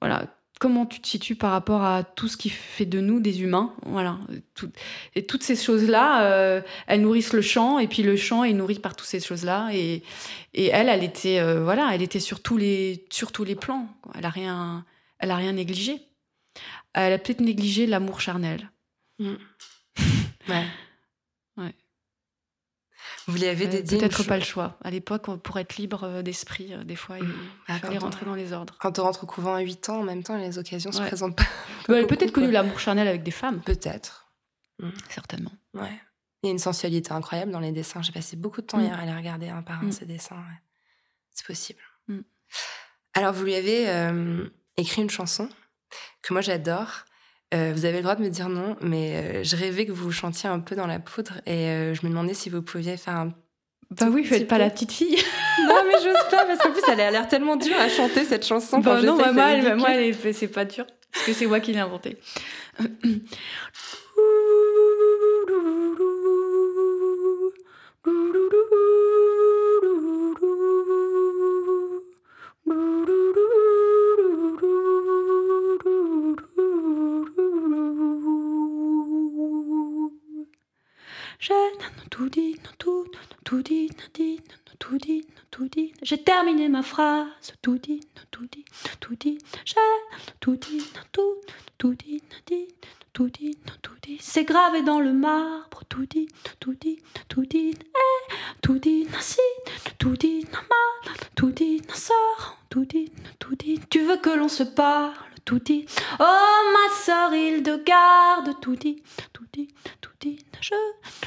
Voilà. Comment tu te situes par rapport à tout ce qui fait de nous des humains Voilà. Tout- et toutes ces choses-là, euh, elles nourrissent le chant, et puis le chant est nourri par toutes ces choses-là. Et, et elle, elle était, euh, voilà, elle était sur tous les, sur tous les plans. Elle a rien, elle a rien négligé. Elle a peut-être négligé l'amour charnel. <laughs> Ouais. Ouais. Vous lui avez Euh, dédié Peut-être pas le choix. À l'époque, pour être libre euh, d'esprit, euh, des fois, il, Ah, fallait on- rentrer dans les ordres. Quand on rentre au couvent à 8 ans, en même temps, les occasions se Ouais. présentent pas. <laughs> Elle a peut-être connu l'amour charnel avec des femmes, Peut-être. certainement. Ouais. Il y a une sensualité incroyable dans les dessins. J'ai passé beaucoup de temps Mm. hier à les regarder un par un, Mm. ces dessins. ouais. C'est possible. Mm. Alors, vous lui avez euh, écrit une chanson que moi j'adore. Euh, vous avez le droit de me dire non, mais euh, je rêvais que vous chantiez un peu dans la poudre et euh, je me demandais si vous pouviez faire un. Bah oui, petit faites pas la petite fille. <laughs> Non, mais j'ose pas parce qu'en plus elle a l'air tellement dure à chanter cette chanson. Bah non, bah, moi, c'est elle- moi, elle est- c'est pas dur. Parce que c'est moi qui l'ai inventé. <clears throat> J'ai terminé ma phrase, tout dit, tout dit, tout dit. J'ai tout dit, tout, tout dit, dit, tout dit, tout dit. C'est gravé dans le marbre, tout dit, tout dit, tout dit. Eh, tout dit, si, tout dit, ma, tout dit, sort, tout dit, tout dit. Tu veux que l'on se parle, tout dit. Oh ma sœur Hildegarde, tout dit, tout dit, tout dit, je,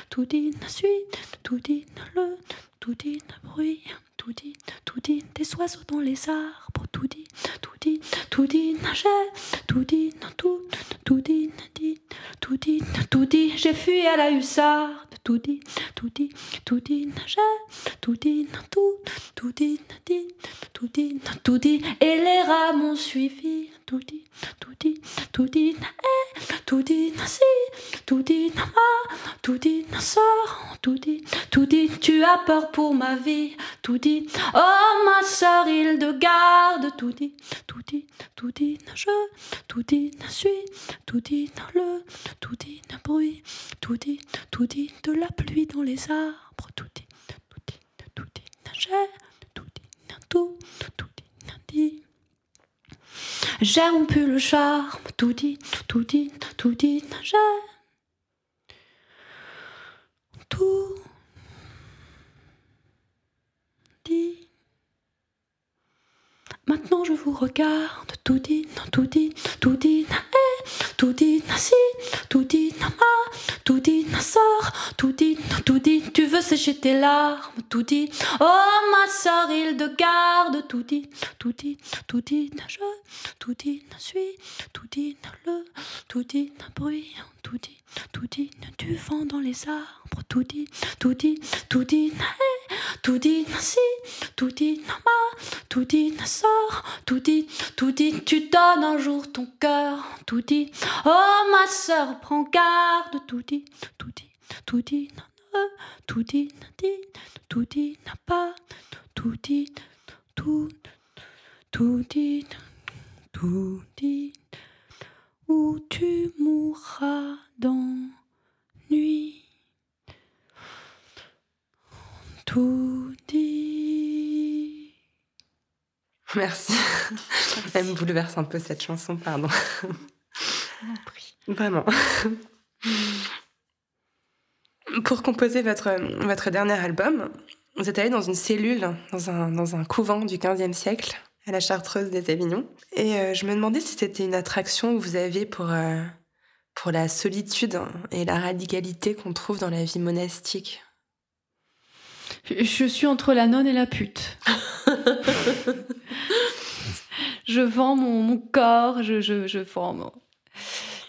tout dit, suis, tout dit, le, tout dit, bruit, tout dit, tout dit, des oiseaux dans les arbres, tout dit, tout dit, tout dit, j'ai, tout dit, tout, tout dit, dit, tout dit, tout dit, j'ai fui à la hussarde, tout dit, tout dit, tout dit, j'ai, tout dit, tout, tout dit, dit, tout dit, tout dit, et les rats m'ont suivi, tout dit, tout dit, tout dit, eh, tout dit, si, tout dit, ma, tout dit, sort, tout dit, tout dit, tu as peur pour ma vie, tout dit, oh ma sœur Hildegarde, tout dit, tout dit, tout dit, je, tout dit, suis, tout dit, le, tout dit, bruit, tout dit, tout dit, de la pluie dans les arbres, tout dit, tout dit, tout dit, j'ai, tout dit, tout, tout dit, dit. J'ai rompu le charme, tout dit, tout dit, tout dit, j'ai tout dit. Maintenant je vous regarde, tout dit, tout dit, tout dit, eh, tout dit, si, tout dit, ma, tout dit, sort, tout dit, tout dit, tu veux sécher tes larmes, tout dit, oh ma sœur Hildegarde, tout dit, tout dit, tout dit, je, tout dit, suis, tout dit, le, tout dit, bruit, tout dit, tout dit, du vent dans les arbres, tout dit, tout dit, tout dit, tout dit, si, tout dit, ma, tout dit, sort, tout dit, tout dit, tu donnes un jour ton cœur, tout dit, oh ma sœur, prends garde, tout dit, tout dit, tout dit, tout dit, dit, tout dit, n'a pas, tout dit, tout, tout dit, tout dit, où tu mourras d'ennui. Tout dit. Merci. Elle me bouleverse un peu cette chanson, pardon. Vraiment. Pour composer votre, votre dernier album, vous êtes allé dans une cellule, dans un, dans un couvent du XVe siècle, à la Chartreuse des Avignons. Et euh, je me demandais si c'était une attraction que vous aviez pour, euh, pour la solitude et la radicalité qu'on trouve dans la vie monastique. Je suis entre la nonne et la pute. <laughs> je vends mon, mon corps, je, je, je vends mon-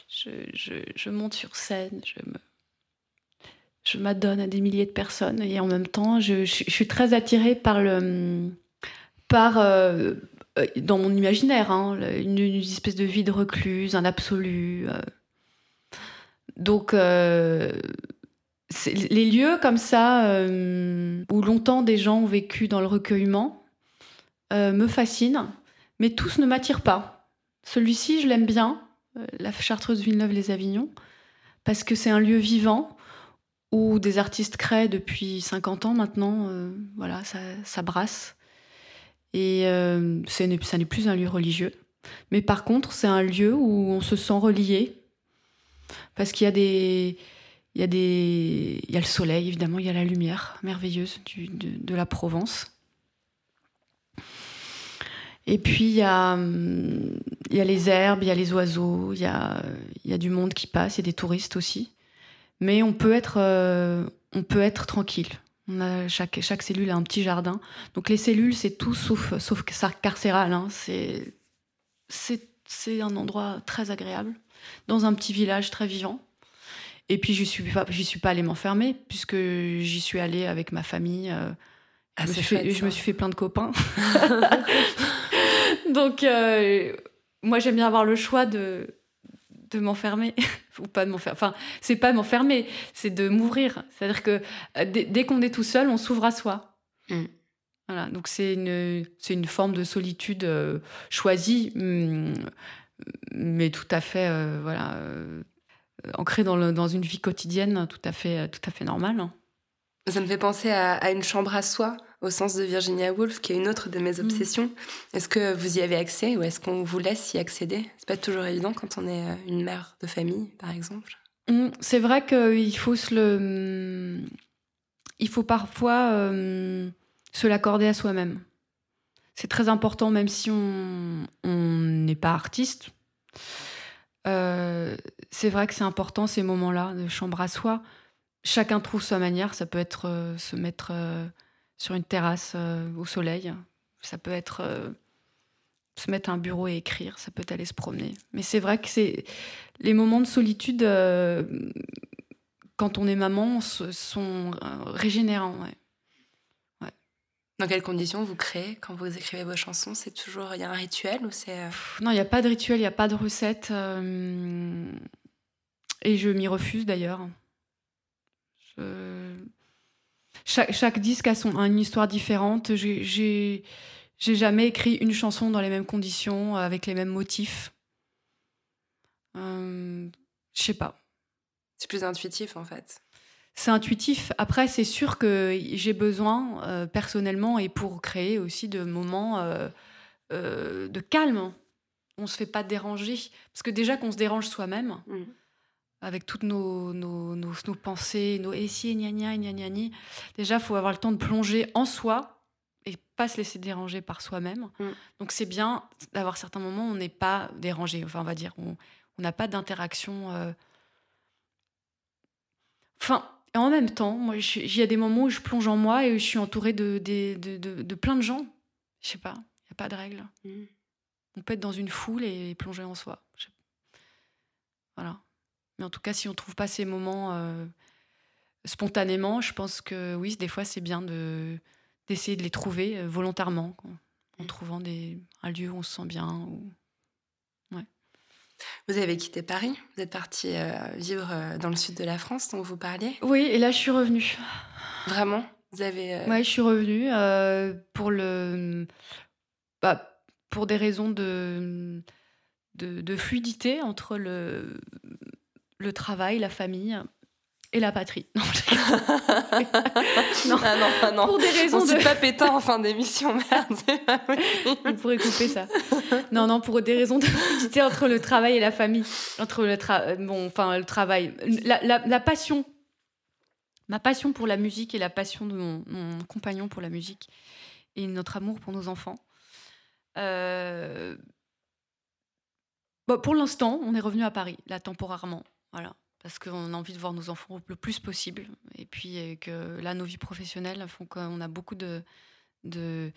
je, je, je monte sur scène, je me, je m'adonne à des milliers de personnes et en même temps, je, suis très attirée par le, par euh, euh, dans mon imaginaire, hein, une, espèce de vie de recluse, un absolu. euh. Donc, les lieux comme ça, où longtemps des gens ont vécu dans le recueillement, me fascinent, mais tous ne m'attirent pas. Celui-ci, je l'aime bien, la Chartreuse Villeneuve-les-Avignons, parce que c'est un lieu vivant où des artistes créent depuis 50 ans maintenant. voilà, ça, ça brasse. Et euh, ça n'est plus un lieu religieux. Mais par contre, c'est un lieu où on se sent relié, parce qu'il y a des, il y a des, il y a le soleil évidemment, il y a la lumière merveilleuse de, la Provence. Et puis il y a, il y a les herbes, il y a les oiseaux, il y a, il y a du monde qui passe, il y a des touristes aussi. Mais on peut être, euh, on peut être tranquille. On a chaque, chaque cellule a un petit jardin. Donc les cellules, c'est tout sauf, sauf carcéral. hein. C'est, un endroit très agréable, dans un petit village très vivant. Et puis, j'y suis pas, j'y suis pas allée m'enfermer, puisque j'y suis allée avec ma famille. euh, Ah, je, me suis fait, je me suis fait plein de copains. <laughs> <laughs> Donc, euh, moi, j'aime bien avoir le choix de, de m'enfermer. <laughs> Ou pas de m'enfermer. Enfin, c'est pas de m'enfermer, c'est de m'ouvrir. C'est-à-dire que euh, dès, dès qu'on est tout seul, on s'ouvre à soi. Mm. Voilà, donc c'est une, c'est une forme de solitude euh, choisie, hum, mais tout à fait, euh, voilà, euh, ancrée dans, le- dans une vie quotidienne tout à fait, tout à fait normale. hein. Ça me fait penser à, à une chambre à soi, au sens de Virginia Woolf, qui est une autre de mes obsessions. Est-ce que vous y avez accès ou est-ce qu'on vous laisse y accéder? C'est pas toujours évident quand on est euh, une mère de famille, par exemple. Hum, C'est vrai qu'il faut se le, hum, il faut parfois hum, se l'accorder à soi-même. C'est très important, même si on on n'est pas artiste, c'est vrai que c'est important ces moments-là de chambre à soi. Chacun trouve sa manière. Ça peut être se mettre sur une terrasse au soleil. Ça peut être se mettre à un bureau et écrire, ça peut aller se promener. Mais c'est vrai que c'est les moments de solitude, euh, quand on est maman, sont euh, régénérants. Ouais. Dans quelles conditions vous créez quand vous écrivez vos chansons C'est toujours il y a un rituel ou c'est euh Non, il n'y a pas de rituel, il n'y a pas de recette, et je m'y refuse d'ailleurs. Chaque, chaque, disque a, son, une histoire différente. J'ai jamais écrit une chanson dans les mêmes conditions, avec les mêmes motifs. Euh, je sais pas. C'est plus intuitif en fait. C'est intuitif. Après, c'est sûr que j'ai besoin euh, personnellement et pour créer aussi de moments euh, de calme. On se fait pas déranger parce que déjà qu'on se dérange soi-même. Mm. Avec toutes nos, nos, nos, pensées, nos et si, gna gna, gna gna, gna. Déjà, il faut avoir le temps de plonger en soi et pas se laisser déranger par soi-même. Mm. Donc c'est bien d'avoir certains moments où on n'est pas dérangé. Enfin, on va dire, on n'a pas d'interaction. Euh. Enfin, et en même temps, moi, il y a des moments où je plonge en moi et je suis entourée de, de, de, de, plein de gens. Je sais pas, il n'y a pas de règle. Mm. On peut être dans une foule et plonger en soi. Voilà. Mais en tout cas, si on ne trouve pas ces moments euh, spontanément, je pense que oui, des fois, c'est bien de d'essayer de les trouver euh, volontairement, en mm. trouvant des, un lieu où on se sent bien. Ou... Ouais. Vous avez quitté Paris, vous êtes parti euh, vivre dans le sud de la France dont vous parliez Oui, et là je suis revenue. Vraiment? Vous avez. Oui, je suis revenue pour le. Bah, pour des raisons de, de, de fluidité entre le, le travail, la famille et la patrie. <laughs> <laughs> Non, ah non, ah non. Pour des raisons On de... pas pétant en fin d'émission, merde. On pourrait couper ça. Non, non, pour des raisons de entre le travail et la famille. Entre le, tra... bon, enfin, le travail. La, la, passion. Ma passion pour la musique et la passion de mon, mon compagnon pour la musique. Et notre amour pour nos enfants. Euh... Bon, pour l'instant, on est revenu à Paris, là, temporairement. Voilà parce qu'on a envie de voir nos enfants le plus possible. Et puis euh, que là, nos vies professionnelles font qu'on a beaucoup de, de,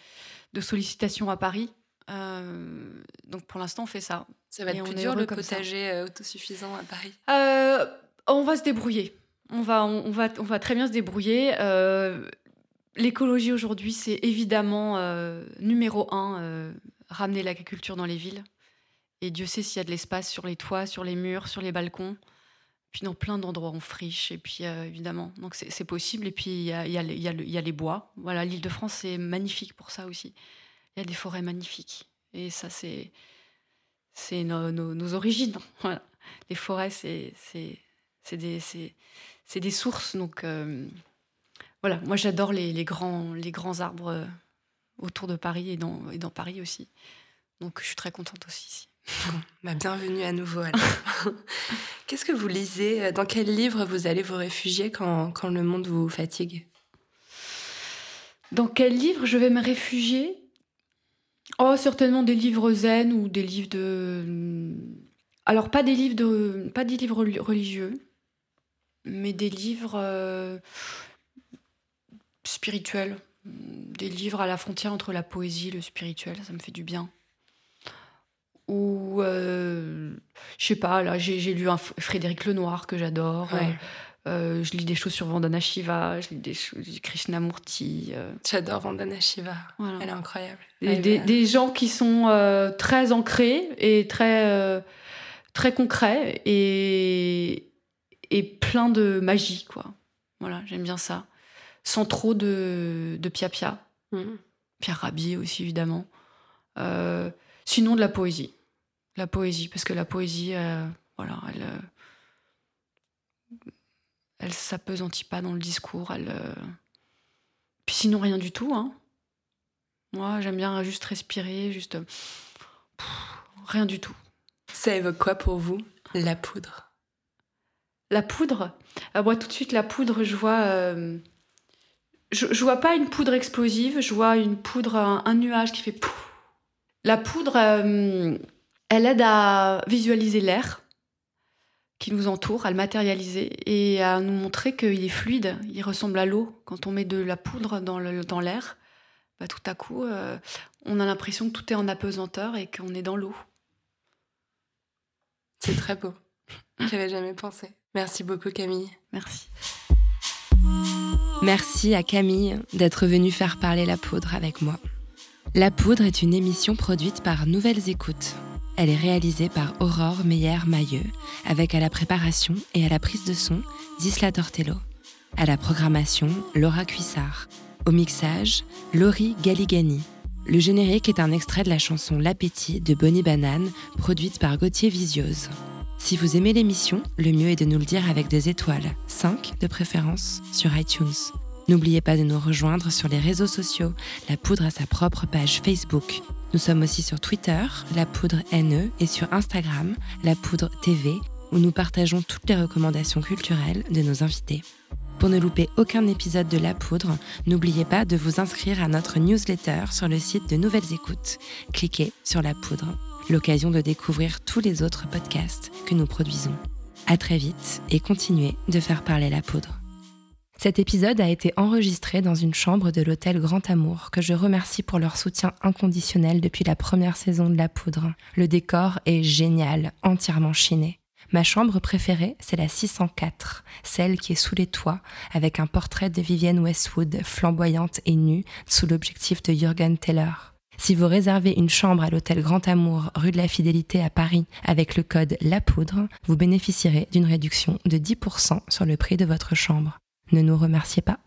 sollicitations à Paris. Euh, donc pour l'instant, on fait ça. Ça va être plus dur le potager euh, autosuffisant à Paris On va se débrouiller. On va, on, va, on va très bien se débrouiller. L'écologie aujourd'hui, c'est évidemment numéro un, ramener l'agriculture dans les villes. Et Dieu sait s'il y a de l'espace sur les toits, sur les murs, sur les balcons. Puis dans plein d'endroits, on friche, et puis euh, évidemment, donc c'est possible. Et puis il y a, y, a y, y a, les bois. Voilà, l'île de France, c'est magnifique pour ça aussi. Il y a des forêts magnifiques. Et ça, c'est c'est nos, nos, origines. <laughs> Les forêts, c'est des, des sources. Donc euh, voilà, moi j'adore les, les, grands, les grands arbres euh, autour de Paris et dans, et dans Paris aussi. Donc je suis très contente aussi ici. Bah, bienvenue à nouveau. <laughs> Qu'est-ce que vous lisez Dans quel livre vous allez vous réfugier quand, quand le monde vous fatigue? Dans quel livre je vais me réfugier? Oh, certainement des livres zen ou des livres de. Alors, pas des livres, de... pas des livres religieux, mais des livres euh, spirituels. Des livres à la frontière entre la poésie et le spirituel, ça me fait du bien ou euh, je sais pas, là j'ai lu un Frédéric Lenoir que j'adore. Euh, euh, je lis des choses sur Vandana Shiva, je lis des choses du Krishnamurti. J'adore Vandana Shiva, elle est incroyable. des, gens qui sont très ancrés et très, très concrets et, et plein de magie, quoi. Voilà, j'aime bien ça. Sans trop de, de pia-pia. Mhm. Pierre Rabhi aussi, évidemment. sinon, de la poésie la poésie, parce que la poésie, euh, voilà, elle, euh, elle s'apesantit pas dans le discours. Elle, euh, Puis sinon, rien du tout. Hein. Moi, j'aime bien juste respirer, juste. rien du tout. Ça évoque quoi pour vous, la poudre? La poudre? Moi, tout de suite, la poudre, je vois. Je, je, vois pas une poudre explosive, je vois une poudre, un, nuage qui fait. La poudre Elle aide à visualiser l'air qui nous entoure, à le matérialiser et à nous montrer qu'il est fluide, il ressemble à l'eau. Quand on met de la poudre dans l'air, dans bah, tout à coup, euh, on a l'impression que tout est en apesanteur et qu'on est dans l'eau. C'est très beau. J'avais jamais pensé. Merci beaucoup Camille. Merci. Merci à Camille d'être venue faire parler la poudre avec moi. La poudre est une émission produite par Nouvelles Écoutes. Elle est réalisée par Aurore Meyer-Mailleux, avec à la préparation et à la prise de son Disla Tortello. À la programmation, Laura Cuissard. Au mixage, Laurie Galigani. Le générique est un extrait de la chanson L'appétit de Bonnie Banane, produite par Gauthier Visiose. Si vous aimez l'émission, le mieux est de nous le dire avec des étoiles, 5 de préférence, sur iTunes. N'oubliez pas de nous rejoindre sur les réseaux sociaux. La Poudre a sa propre page Facebook. Nous sommes aussi sur Twitter, La Poudre NE, et sur Instagram, La Poudre TV, où nous partageons toutes les recommandations culturelles de nos invités. Pour ne louper aucun épisode de La Poudre, n'oubliez pas de vous inscrire à notre newsletter sur le site de Nouvelles Écoutes. Cliquez sur La Poudre l'occasion de découvrir tous les autres podcasts que nous produisons. À très vite et continuez de faire parler la poudre. Cet épisode a été enregistré dans une chambre de l'hôtel Grand Amour, que je remercie pour leur soutien inconditionnel depuis la première saison de La Poudre. Le décor est génial, entièrement chiné. Ma chambre préférée, c'est la 604, celle qui est sous les toits, avec un portrait de Vivienne Westwood, flamboyante et nue, sous l'objectif de Jürgen Teller. Si vous réservez une chambre à l'hôtel Grand Amour, rue de la Fidélité à Paris, avec le code La Poudre, vous bénéficierez d'une réduction de 10% sur le prix de votre chambre. Ne nous remerciez pas.